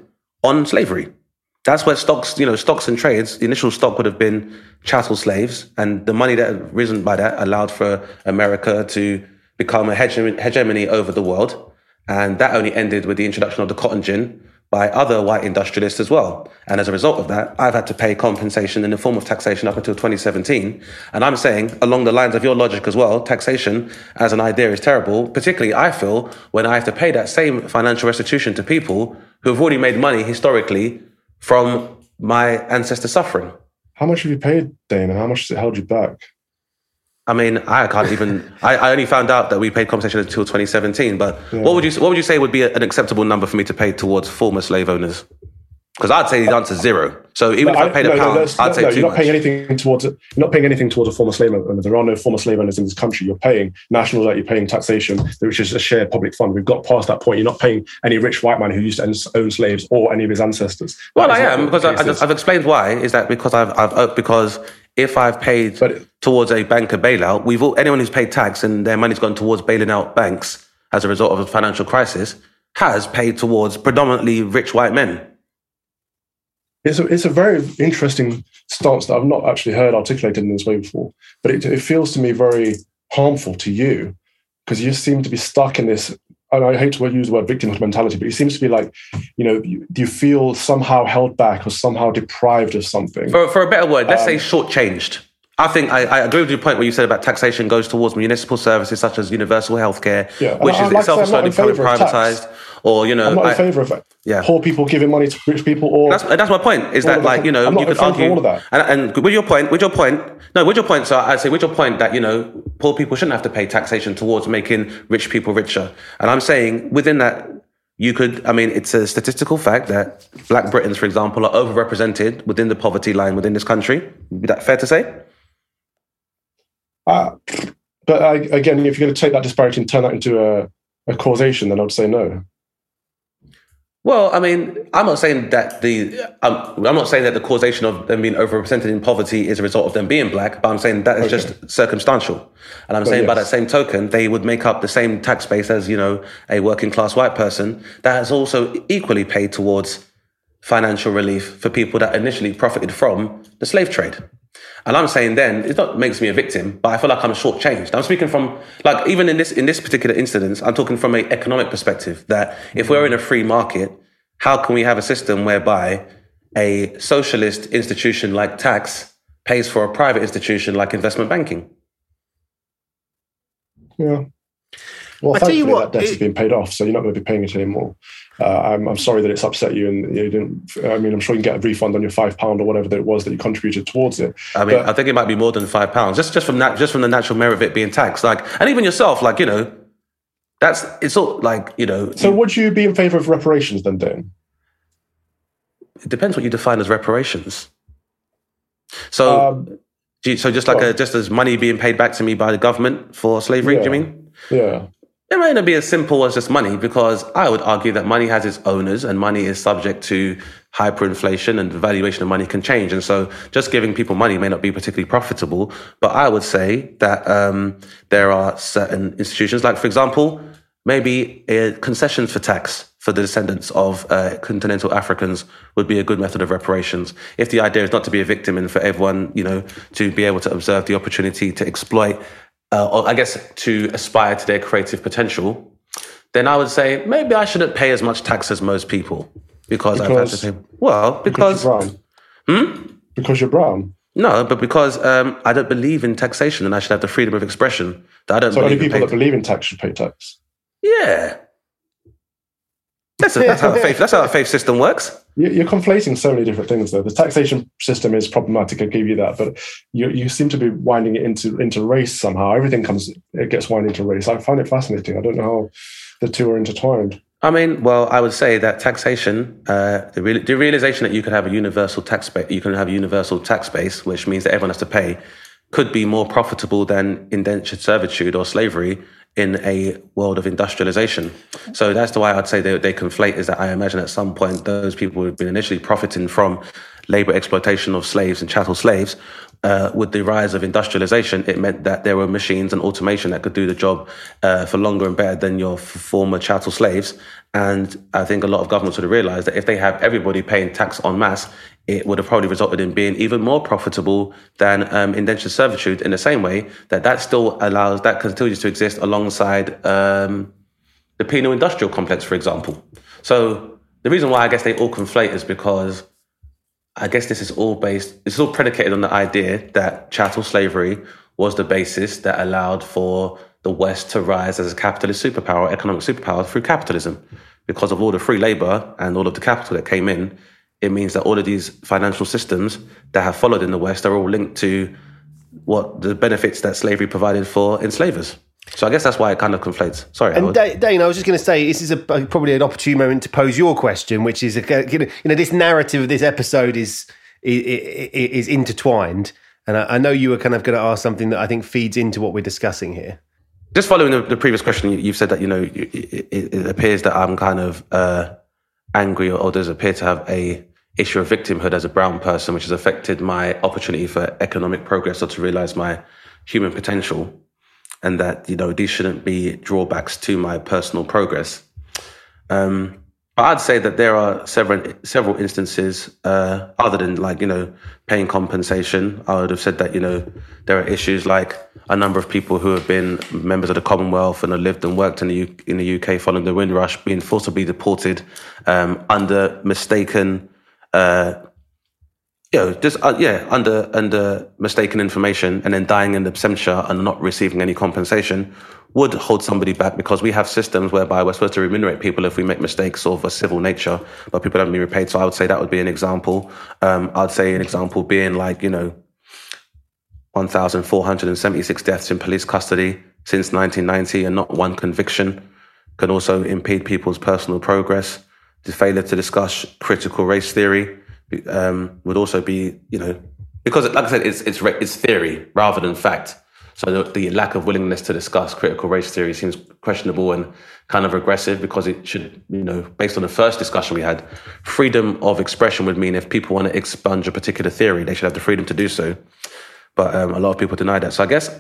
on slavery. That's where stocks, you know, stocks and trades, the initial stock would have been chattel slaves, and the money that had risen by that allowed for America to become a hegemony over the world. And that only ended with the introduction of the cotton gin by other white industrialists as well. And as a result of that, I've had to pay compensation in the form of taxation up until 2017. And I'm saying, along the lines of your logic as well, taxation as an idea is terrible, particularly I feel when I have to pay that same financial restitution to people who have already made money historically from my ancestors' suffering. How much have you paid, Dana? How much has it held you back? I mean, I can't even. *laughs* I, I only found out that we paid compensation until 2017. But what would you what would you say would be an acceptable number for me to pay towards former slave owners? Because I'd say he's answer is zero. So even if I, paid a no, no, pound, that's- I'd no, say no, you're not much. paying anything towards. You're not paying anything towards a former slave owner. There are no former slave owners in this country. You're paying national debt. You're paying taxation, which is a shared public fund. We've got past that point. You're not paying any rich white man who used to own slaves or any of his ancestors. Well, I am because I, I I've explained why. Is that because I've, I've uh, because if I've paid But- towards a banker bailout, we've all, anyone who's paid tax and their money's gone towards bailing out banks as a result of a financial crisis has paid towards predominantly rich white men. It's a, it's a very interesting stance that I've not actually heard articulated in this way before, but it, it feels to me very harmful to you because you seem to be stuck in this. And I hate to use the word victimhood mentality, but it seems to be like, you know, you, you feel somehow held back or somehow deprived of something. For, for a better word, let's say Um, shortchanged. I think I, I agree with your point where you said about taxation goes towards municipal services such as universal healthcare, Yeah, which I- is like itself slowly becoming favour of tax. privatized. Or you know, I'm not I- in favour of Yeah. poor people giving money to rich people or That's, that's my point. Is that like you know you could in favour of argue all of that. And, and with your point, with your point, no, with your point. So I'd say with your point that you know poor people shouldn't have to pay taxation towards making rich people richer. And I'm saying within that you could, I mean, it's a statistical fact that black Britons, for example, are overrepresented within the poverty line within this country. Is that fair to say? Uh, but I, again, if you're going to take that disparity and turn that into a, a causation, then I would say no. Well, I mean, I'm not saying that the I'm, I'm, not saying that the causation of them being overrepresented in poverty is a result of them being black, but I'm saying that is okay. just circumstantial. And I'm well, saying yes. by that same token, they would make up the same tax base as you know a working class white person that has also equally paid towards financial relief for people that initially profited from the slave trade. And I'm saying then it not makes me a victim, but I feel like I'm shortchanged. I'm speaking from like even in this in this particular instance, I'm talking from an economic perspective that if we're in a free market, how can we have a system whereby a socialist institution like tax pays for a private institution like investment banking? Yeah. Well, I thankfully, what, that debt it, has been paid off, so you're not going to be paying it anymore. Uh, I'm, I'm, sorry that it's upset you, and you didn't. I mean, I'm sure you can get a refund on your five pound or whatever that it was that you contributed towards it. I mean, but, I think it might be more than five pounds, just just from that, just from the natural merit of it being taxed. Like, and even yourself, like you know, that's it's all like you know. So, would you be in favour of reparations then, Dan? It depends what you define as reparations. So, um, you, so just like well, a, just as money being paid back to me by the government for slavery, yeah, do you mean? Yeah. It might not be as simple as just money because I would argue that money has its owners and money is subject to hyperinflation and the valuation of money can change. And so just giving people money may not be particularly profitable. But I would say that um, there are certain institutions, like, for example, maybe concessions for tax for the descendants of uh, continental Africans would be a good method of reparations. If the idea is not to be a victim and for everyone, you know, to be able to observe the opportunity to exploit uh, or I guess to aspire to their creative potential, then I would say maybe I shouldn't pay as much tax as most people because, because I've had to pay. Well, because, because Hmm? Because you're brown. No, but because um, I don't believe in taxation and I should have the freedom of expression. That I don't. So only people that believe in tax should pay tax. Yeah, that's, a, that's how the faith. That's how the faith system works. You're conflating so many different things, though. The taxation system is problematic. I give you that, but you, you seem to be winding it into into race somehow. Everything comes, it gets winded into race. I find it fascinating. I don't know how the two are intertwined. I mean, well, I would say that taxation, uh, the, real, the realization that you can have a universal tax base, you can have a universal tax base, which means that everyone has to pay, could be more profitable than indentured servitude or slavery in a world of industrialization. So that's the way I'd say they, they conflate is that I imagine at some point those people who have been initially profiting from labor exploitation of slaves and chattel slaves. Uh, with the rise of industrialization, it meant that there were machines and automation that could do the job uh, for longer and better than your former chattel slaves. And I think a lot of governments would have realized that if they have everybody paying tax en masse, it would have probably resulted in being even more profitable than um, indentured servitude in the same way that that still allows, that continues to exist alongside um, the penal industrial complex, for example. So the reason why I guess they all conflate is because I guess this is all based, it's all predicated on the idea that chattel slavery was the basis that allowed for the West to rise as a capitalist superpower, economic superpower through capitalism. Because of all the free labor and all of the capital that came in, it means that all of these financial systems that have followed in the West are all linked to what the benefits that slavery provided for enslavers. So I guess that's why it kind of conflates. Sorry, and Dane, I was just going to say this is a, uh, probably an opportune moment to pose your question, which is uh, you know this narrative of this episode is is, is intertwined, and I, I know you were kind of going to ask something that I think feeds into what we're discussing here. Just following the, the previous question, you've said that you know it, it appears that I'm kind of uh, angry, or, or does appear to have a issue of victimhood as a brown person, which has affected my opportunity for economic progress or to realize my human potential. And that, you know, these shouldn't be drawbacks to my personal progress. Um, but I'd say that there are several several instances uh, other than like you know paying compensation. I would have said that you know there are issues like a number of people who have been members of the Commonwealth and have lived and worked in the U- in the UK following the Windrush being forcibly deported um, under mistaken uh, you know, just uh, yeah, under under mistaken information and then dying in absentia and not receiving any compensation would hold somebody back because we have systems whereby we're supposed to remunerate people if we make mistakes of a civil nature, but people don't be repaid. So I would say that would be an example. Um, I'd say an example being like you know, one thousand four hundred and seventy six deaths in police custody since nineteen ninety and not one conviction can also impede people's personal progress. The failure to discuss critical race theory um, would also be, you know, because like I said, it's it's it's theory rather than fact. So the, the, lack of willingness to discuss critical race theory seems questionable and kind of regressive because it should, you know, based on the first discussion we had, freedom of expression would mean if people want to expunge a particular theory, they should have the freedom to do so. But um, a lot of people deny that. So I guess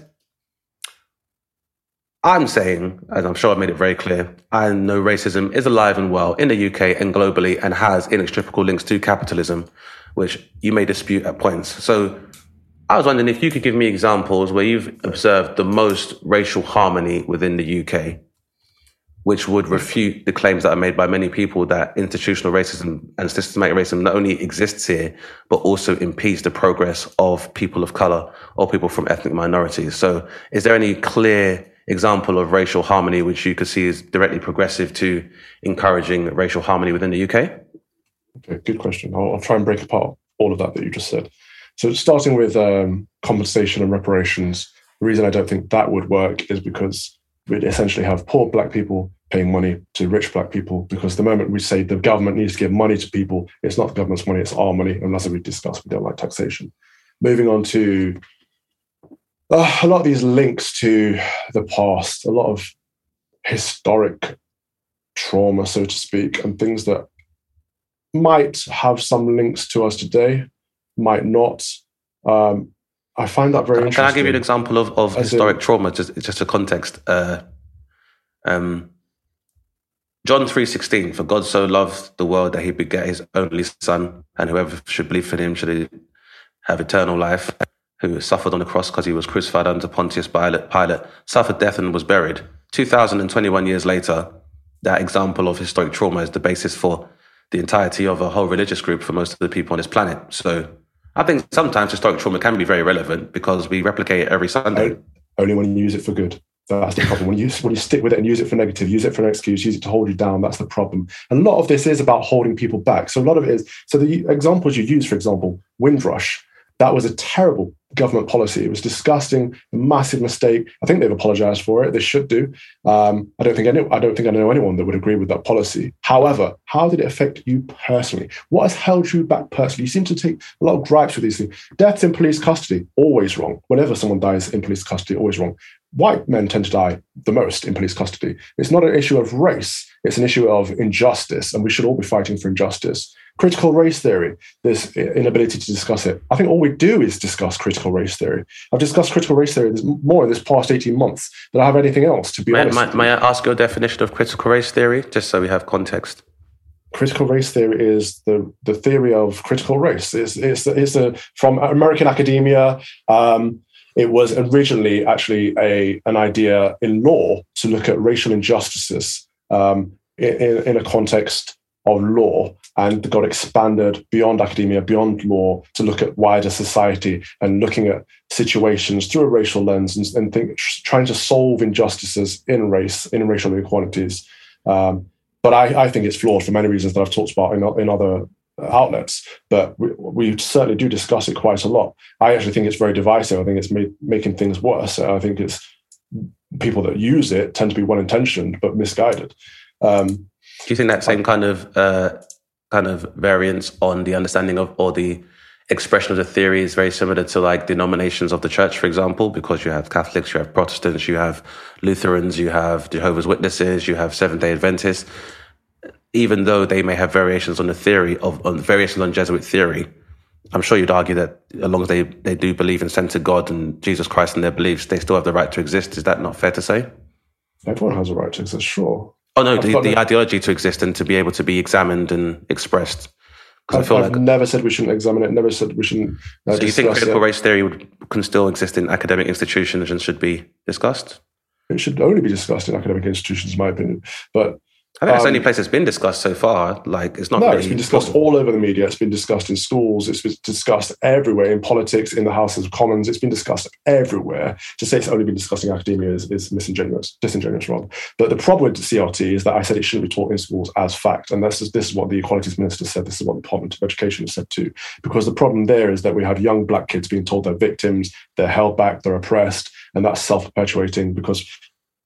I'm saying, and I'm sure I made it very clear, I know racism is alive and well in the UK and globally and has inextricable links to capitalism, which you may dispute at points. So I was wondering if you could give me examples where you've observed the most racial harmony within the UK, which would refute the claims that are made by many people that institutional racism and systematic racism not only exists here, but also impedes the progress of people of color or people from ethnic minorities. So is there any clear example of racial harmony which you could see is directly progressive to encouraging racial harmony within the UK? Okay, good question. I'll, I'll try and break apart all of that that you just said. So, starting with um, compensation and reparations, the reason I don't think that would work is because we'd essentially have poor black people paying money to rich black people. Because the moment we say the government needs to give money to people, it's not the government's money, it's our money. And that's as we discussed, we don't like taxation. Moving on to uh, a lot of these links to the past, a lot of historic trauma, so to speak, and things that might have some links to us today, might not. Um, I find that very can, interesting. Can I give you an example of, of historic in, trauma, just, just a context? Uh, um, John 3.16, for God so loved the world that he begat his only son, and whoever should believe in him should have eternal life, who suffered on the cross because he was crucified under Pontius Pilate, Pilate, suffered death and was buried. 2021 years later, that example of historic trauma is the basis for the entirety of a whole religious group for most of the people on this planet. So I think sometimes historic trauma can be very relevant because we replicate it every Sunday. Only when you use it for good. That's the problem. When you when you stick with it and use it for negative, use it for an excuse, use it to hold you down. That's the problem. A lot of this is about holding people back. So a lot of it is. So the examples you use, for example, Windrush, that was a terrible government policy. It was disgusting, a massive mistake. I think they've apologized for it. They should do. Um, I don't think any, I don't think I know anyone that would agree with that policy. However, how did it affect you personally? What has held you back personally? You seem to take a lot of gripes with these things. Deaths in police custody, always wrong. Whenever someone dies in police custody, always wrong. White men tend to die the most in police custody. It's not an issue of race. It's an issue of injustice, and we should all be fighting for injustice critical race theory, this inability to discuss it. I think all we do is discuss critical race theory. I've discussed critical race theory more in this past 18 months than I have anything else, to be may, honest. May, may I ask your definition of critical race theory, just so we have context? Critical race theory is the, the theory of critical race. It's, it's, it's a, from American academia. Um, it was originally actually a, an idea in law to look at racial injustices um, in, in a context of law and got expanded beyond academia, beyond law to look at wider society and looking at situations through a racial lens and, and think, trying to solve injustices in race, in racial inequalities. Um, but I, I, think it's flawed for many reasons that I've talked about in, in other outlets. But we, we, certainly do discuss it quite a lot. I actually think it's very divisive. I think it's made, making things worse. I think it's people that use it tend to be well intentioned but misguided. Um, do you think that same kind of uh, kind of variance on the understanding of or the expression of the theory is very similar to like denominations of the church, for example, because you have Catholics, you have Protestants, you have Lutherans, you have Jehovah's Witnesses, you have Seventh Day Adventists. Even though they may have variations on the theory of on variations on Jesuit theory, I'm sure you'd argue that as long as they, they do believe in centered God and Jesus Christ and their beliefs, they still have the right to exist. Is that not fair to say? Everyone has a right to exist, sure. Oh no, the, the ideology to exist and to be able to be examined and expressed. I've, I feel I've like never said we shouldn't examine it. Never said we shouldn't. Uh, so you think critical it. race theory would, can still exist in academic institutions and should be discussed? It should only be discussed in academic institutions, in my opinion. But I think um, that's the only um, place it's been discussed so far. Like it's not. No, really it's been discussed all over the media. It's been discussed in schools. It's been discussed everywhere in politics, in the House of Commons. It's been discussed everywhere. To say it's only been discussed in academia is, is disingenuous. Disingenuous, wrong. But the problem with CRT is that I said it shouldn't be taught in schools as fact, and this is this is what the Equalities Minister said. This is what the Department of Education has said too. Because the problem there is that we have young black kids being told they're victims, they're held back, they're oppressed, and that's self perpetuating because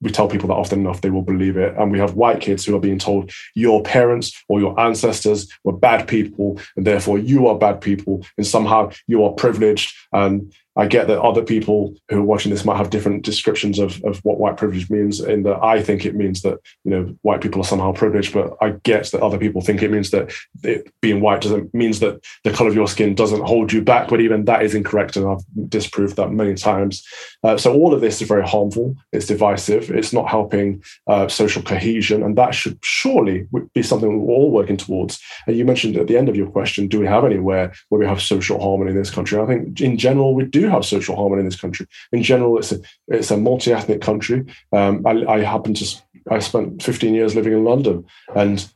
we tell people that often enough, they will believe it. And we have white kids who are being told your parents or your ancestors were bad people, and therefore you are bad people, and somehow you are privileged. And I get that other people who are watching this might have different descriptions of, of what white privilege means. In that I think it means that you know white people are somehow privileged, but I get that other people think it means that it, being white doesn't means that the color of your skin doesn't hold you back. But even that is incorrect, and I've disproved that many times. Uh, so all of this is very harmful. It's divisive. It's not helping uh, social cohesion, and that should surely be something we're all working towards. And you mentioned at the end of your question, do we have anywhere where we have social harmony in this country? I think in general we do have social harmony in this country. In general, it's a it's a multi ethnic country. Um, I, I happen to I spent 15 years living in London, and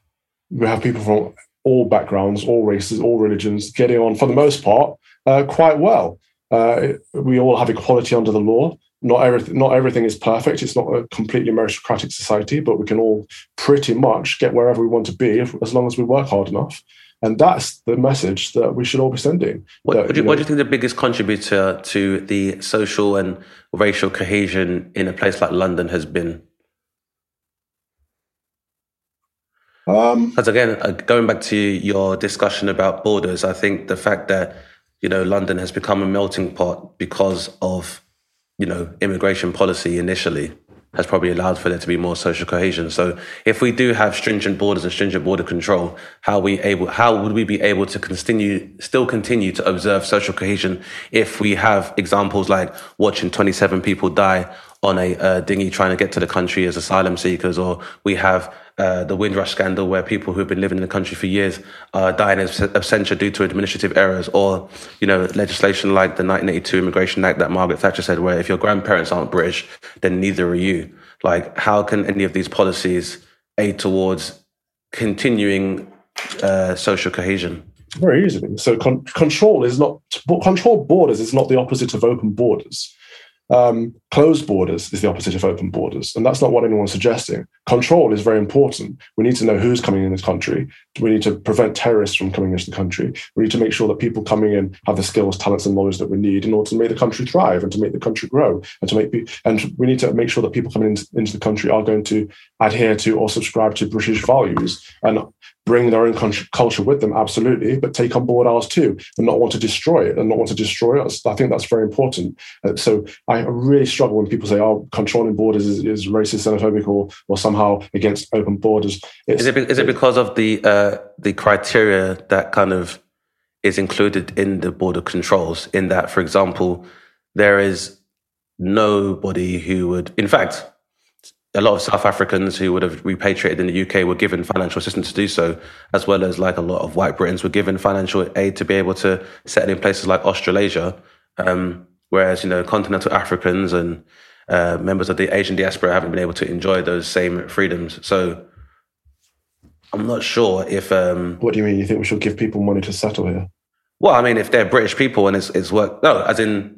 we have people from all backgrounds, all races, all religions getting on for the most part uh, quite well. Uh, we all have equality under the law. Not everything, not everything is perfect. It's not a completely meritocratic society, but we can all pretty much get wherever we want to be if, as long as we work hard enough. And that's the message that we should all be sending. What, that, what, do, you, what do you think the biggest contributor to the social and racial cohesion in a place like London has been? Um, because again, uh, going back to your discussion about borders, I think the fact that you know London has become a melting pot because of you know immigration policy initially has probably allowed for there to be more social cohesion. So if we do have stringent borders and stringent border control, how we able how would we be able to continue still continue to observe social cohesion if we have examples like watching 27 people die on a uh, dinghy trying to get to the country as asylum seekers, or we have uh, the Windrush scandal where people who have been living in the country for years are dying of absentia due to administrative errors, or you know legislation like the 1982 Immigration Act that Margaret Thatcher said, where if your grandparents aren't British, then neither are you. Like, how can any of these policies aid towards continuing uh, social cohesion? Very easily. So con- control is not control borders is not the opposite of open borders. Um, closed borders is the opposite of open borders, and that's not what anyone's suggesting. Control is very important. We need to know who's coming in this country. We need to prevent terrorists from coming into the country. We need to make sure that people coming in have the skills, talents, and knowledge that we need in order to make the country thrive and to make the country grow, and to make and we need to make sure that people coming into, into the country are going to adhere to or subscribe to British values and bring their own culture with them, absolutely, but take on board ours too, and not want to destroy it and not want to destroy us. I think that's very important. Uh, so I really struggle when people say, "Oh, controlling borders is, is racist, xenophobic, or or somehow against open borders." It's, is it is it because of the uh, the criteria that kind of is included in the border controls? In that, for example, there is nobody who would, in fact a lot of South Africans who would have repatriated in the UK were given financial assistance to do so, as well as like a lot of white Britons were given financial aid to be able to settle in places like Australasia. Um, whereas, you know, continental Africans and uh, members of the Asian diaspora haven't been able to enjoy those same freedoms. So I'm not sure if. Um, what do you mean? You think we should give people money to settle here? Well, I mean, if they're British people and it's, it's work, no, as in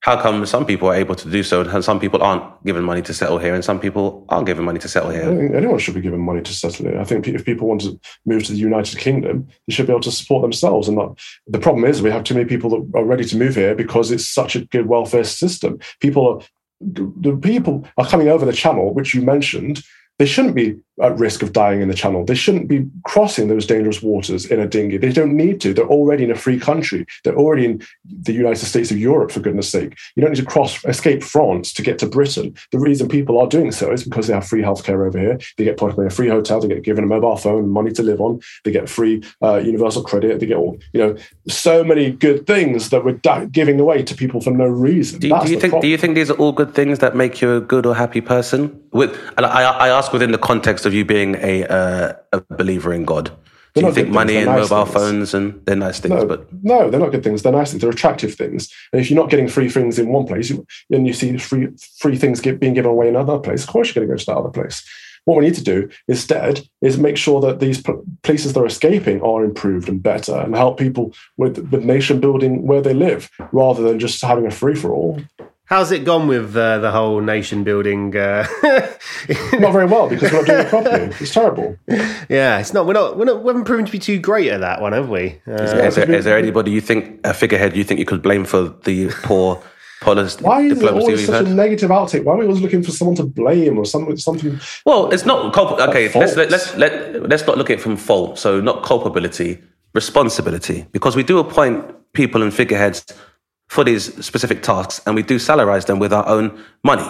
how come some people are able to do so and some people aren't given money to settle here and some people aren't given money to settle here? I think anyone should be given money to settle here. I think if people want to move to the United Kingdom, they should be able to support themselves. And not, the problem is we have too many people that are ready to move here because it's such a good welfare system. People are the people are coming over the channel, which you mentioned, they shouldn't be at risk of dying in the channel. They shouldn't be crossing those dangerous waters in a dinghy. They don't need to. They're already in a free country. They're already in the United States of Europe, for goodness sake. You don't need to cross, escape France to get to Britain. The reason people are doing so is because they have free healthcare over here. They get put in a free hotel. They get given a mobile phone, money to live on. They get free uh, universal credit. They get all, you know, so many good things that we're giving away to people for no reason. Do, do you think? Problem. Do you think these are all good things that make you a good or happy person? With, and I, I ask within the context of you being a uh, a believer in God? Do you think money and nice mobile things. phones and they're nice things? No, but no, they're not good things. They're nice things. They're attractive things. And if you're not getting free things in one place, and you see free free things get, being given away in another place, of course you're going to go to that other place. What we need to do instead is make sure that these places they're escaping are improved and better, and help people with with nation building where they live, rather than just having a free for all. How's it gone with uh, the whole nation building? Uh... *laughs* not very well because we're not doing it properly. It's terrible. *laughs* Yeah, it's not. We're not. We're not. We haven't proven to be too great at that one, have we? Uh, is, there, is, there, is, there anybody you think a figurehead you think you could blame for the poor *laughs* policy. Why is it diplomacy always such had. a negative outtake? Why are we always looking for someone to blame or something? Something. Well, it's not culp- okay. fault. Let's let, let's let let's not look at it from fault. So not culpability, responsibility, because we do appoint people and figureheads for these specific tasks, and we do salarize them with our own money.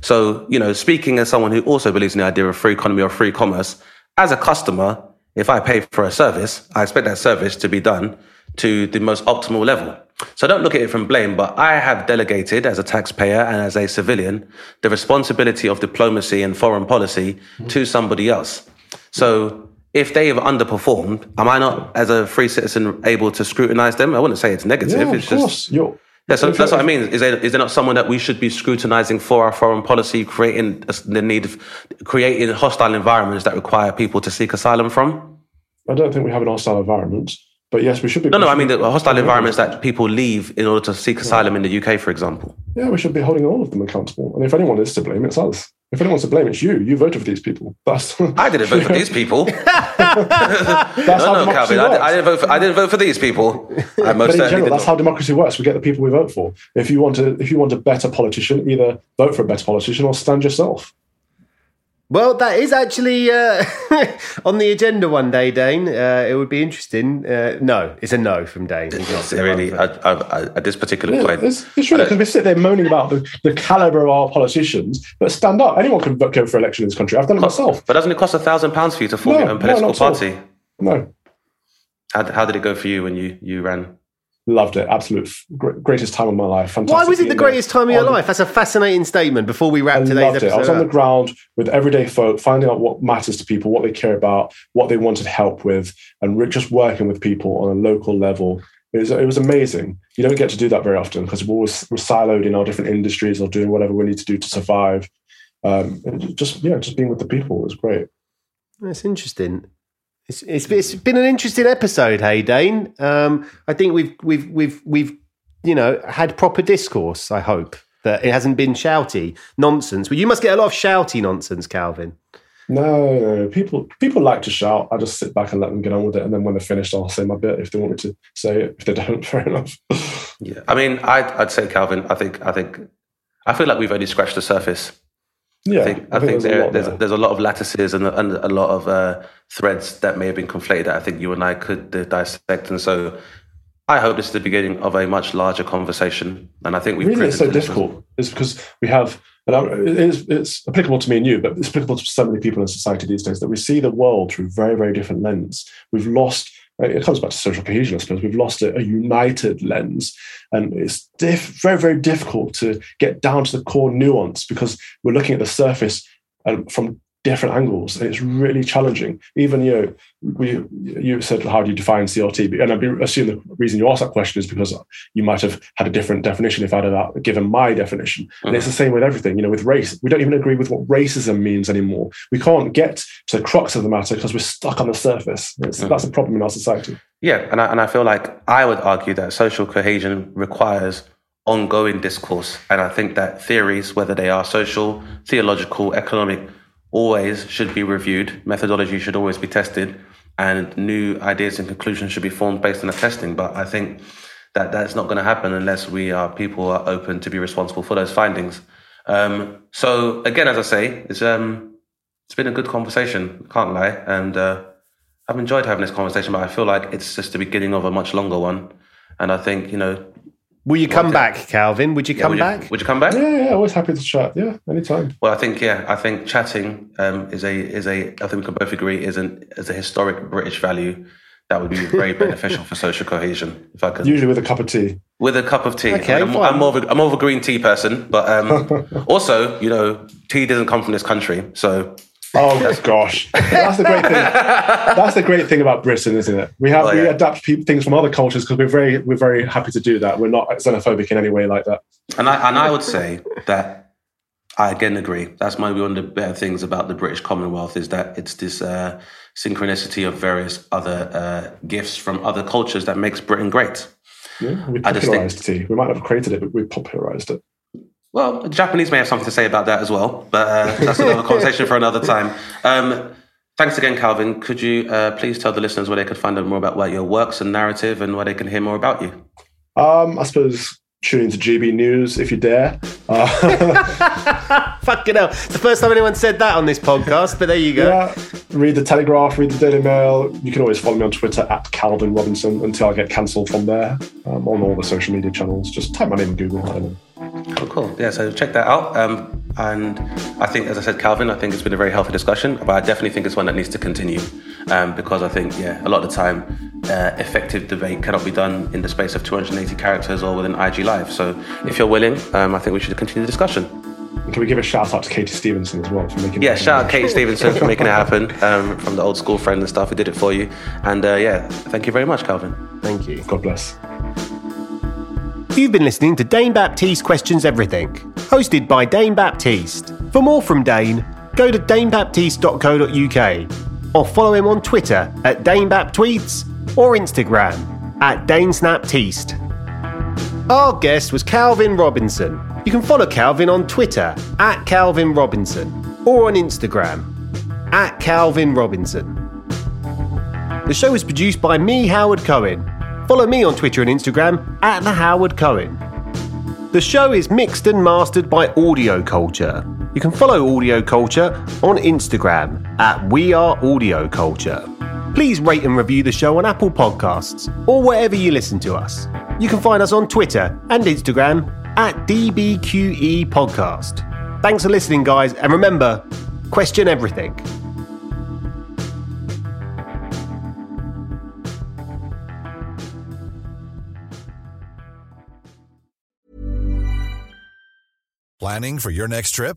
So you know, speaking as someone who also believes in the idea of free economy or free commerce, as a customer, if I pay for a service, I expect that service to be done to the most optimal level. So don't look at it from blame, but I have delegated as a taxpayer and as a civilian the responsibility of diplomacy and foreign policy to somebody else. So if they have underperformed, am I not, as a free citizen, able to scrutinize them? I wouldn't say it's negative. Yeah, it's of just course. Yeah, so that's what I mean. Is there, is there not someone that we should be scrutinizing for our foreign policy, creating the need of creating hostile environments that require people to seek asylum from? I don't think we have an hostile environment, but yes, we should be. No, no, I mean the hostile environments that people leave in order to seek asylum in the UK, for example. Yeah, we should be holding all of them accountable. And if anyone is to blame, it's us. If anyone's to blame, it's you. You voted for these people. That's. *laughs* I didn't vote for these people. *laughs* That's no, how no, Calvin, I, I didn't vote for. I didn't vote for these people. I most but in certainly general, that's not. how democracy works. We get the people we vote for. If you want to, if you want a better politician, either vote for a better politician or stand yourself. Well, that is actually uh, *laughs* on the agenda one day, Dane. Uh, it would be interesting. Uh, no, it's a no from Dane. He's not It's really, vote for it. I, I, I, at this particular Yeah, point, it's, it's true I because we sit there moaning about the, the caliber of our politicians, but stand up. Anyone can vote- go for election in this country. I've done it myself. But doesn't it cost a thousand pounds for you to form No, your own political not at all. party? No, How, how did it go for you when you, you ran? Loved it. Absolute greatest time of my life. Fantastic. Why was it the greatest time of your On- life? That's a fascinating statement. Before we wrap I today's loved it. episode, I was on the ground with everyday folk, finding out what matters to people, what they care about, what they wanted help with, and re- just working with people on a local level. It was, it was amazing. You don't get to do that very often because we're always we're siloed in our different industries or doing whatever we need to do to survive. Um, just yeah, just being with the people was great. That's interesting. It's, it's, it's been an interesting episode, hey Dane. Um, I think we've we've we've we've you know had proper discourse. I hope that it hasn't been shouty nonsense. But you must get a lot of shouty nonsense, Calvin. No, no, people people like to shout. I just sit back and let them get on with it, and then when they're finished, I'll say my bit if they want me to say it. If they don't, *laughs* fair enough. Yeah, I mean, I'd, I'd say Calvin. I think, I think, I feel like we've only scratched the surface. Yeah, I think, I think, there's a there, lot there's, there. there's a lot of lattices and, and a lot of uh, threads that may have been conflated that I think you and I could uh, dissect. And so, I hope this is the beginning of a much larger conversation. And I think we've reason it's so proven to listeners- difficult is because we have, and I'm- it's, it's applicable to me and you, but it's applicable to so many people in society these days that we see the world through very, very different lens. We've lost. It comes back to social cohesion, I suppose. We've lost a, a united lens, and it's diff, very, very difficult to get down to the core nuance because we're looking at the surface and from different angles, and it's really challenging. Even you know, we you said how do you define CRT, and I assume the reason you asked that question is because you might have had a different definition if I'd have uh, given my definition. And it's uh-huh. the same with everything. You know, with race, we don't even agree with what racism means anymore. We can't get to the crux of the matter because we're stuck on the surface. It's, mm. That's a problem in our society. Yeah, and I, and I feel like I would argue that social cohesion requires ongoing discourse. And I think that theories, whether they are social, theological, economic, always should be reviewed. Methodology should always be tested, and new ideas and conclusions should be formed based on the testing. But I think that that's not going to happen unless we are people are open to be responsible for those findings. Um, so again, as I say, it's um, it's been a good conversation. Can't lie, and. Uh, I've enjoyed having this conversation, but I feel like it's just the beginning of a much longer one. And I think, you know, Will you come Well, back, Calvin? Would you come would you, back? Would you come back? Yeah, yeah, always happy to chat. Yeah, anytime. Well, I think yeah, I think chatting um, is a is a I think we can both agree is an is a historic British value that would be very *laughs* beneficial for social cohesion. If I could, Usually with a cup of tea. with a cup of tea. Okay, I'm, fine. I'm more of a, I'm more of a green tea person, but um, *laughs* also you know, tea doesn't come from this country, so Oh gosh, that's the great thing. That's the great thing about Britain, isn't it? We have Oh, we adapt pe- things from other cultures because we're very we're very happy to do that. We're not xenophobic in any way like that. And I and I would say that I again agree. That's maybe one of the better things about the British Commonwealth is that it's this uh, synchronicity of various other uh, gifts from other cultures that makes Britain great. Yeah, we I just think- popularized tea. We might not have created it, but we popularized it. Well, the Japanese may have something to say about that as well, but uh, that's another *laughs* conversation for another time. Um, thanks again, Calvin. Could you uh, please tell the listeners where they could find out more about what your works and narrative and where they can hear more about you? Um, I suppose Tune into GB News if you dare. Uh, *laughs* Fucking hell. It's the first time anyone said that on this podcast, but there you go. yeah, read the Telegraph, read the Daily Mail. You can always follow me on Twitter at Calvin Robinson until I get cancelled from there um, on all the social media channels. Just type my name in Google. I don't know. Oh, cool. Yeah, so check that out. Um, and I think, as I said, Calvin, I think it's been a very healthy discussion, but I definitely think it's one that needs to continue um, because I think, yeah, a lot of the time, uh, effective debate cannot be done in the space of 280 characters or within IG Live. So if you're willing, um, I think we should continue the discussion. Can we give a shout out to Katie Stevenson as well for making Yeah, it shout out Katie Stevenson for making it happen um, from the old school friend and stuff who did it for you. And uh, yeah, thank you very much, Calvin. Thank you. God bless. You've been listening to Dane Baptiste Questions Everything, hosted by Dane Baptiste. For more from Dane, go to danebaptiste.co.uk or follow him on Twitter at DaneBapTweets or Instagram at DaneSnapTeast. Our guest was Calvin Robinson. You can follow Calvin on Twitter at Calvin Robinson or on Instagram at Calvin Robinson. The show is produced by me, Howard Cohen. Follow me on Twitter and Instagram at the Howard Cohen. The show is mixed and mastered by Audio Culture. You can follow Audio Culture on Instagram at We Are Audio Culture. Please rate and review the show on Apple Podcasts or wherever you listen to us. You can find us on Twitter and Instagram at DBQE Podcast. Thanks for listening, guys, and remember, question everything. Planning for your next trip?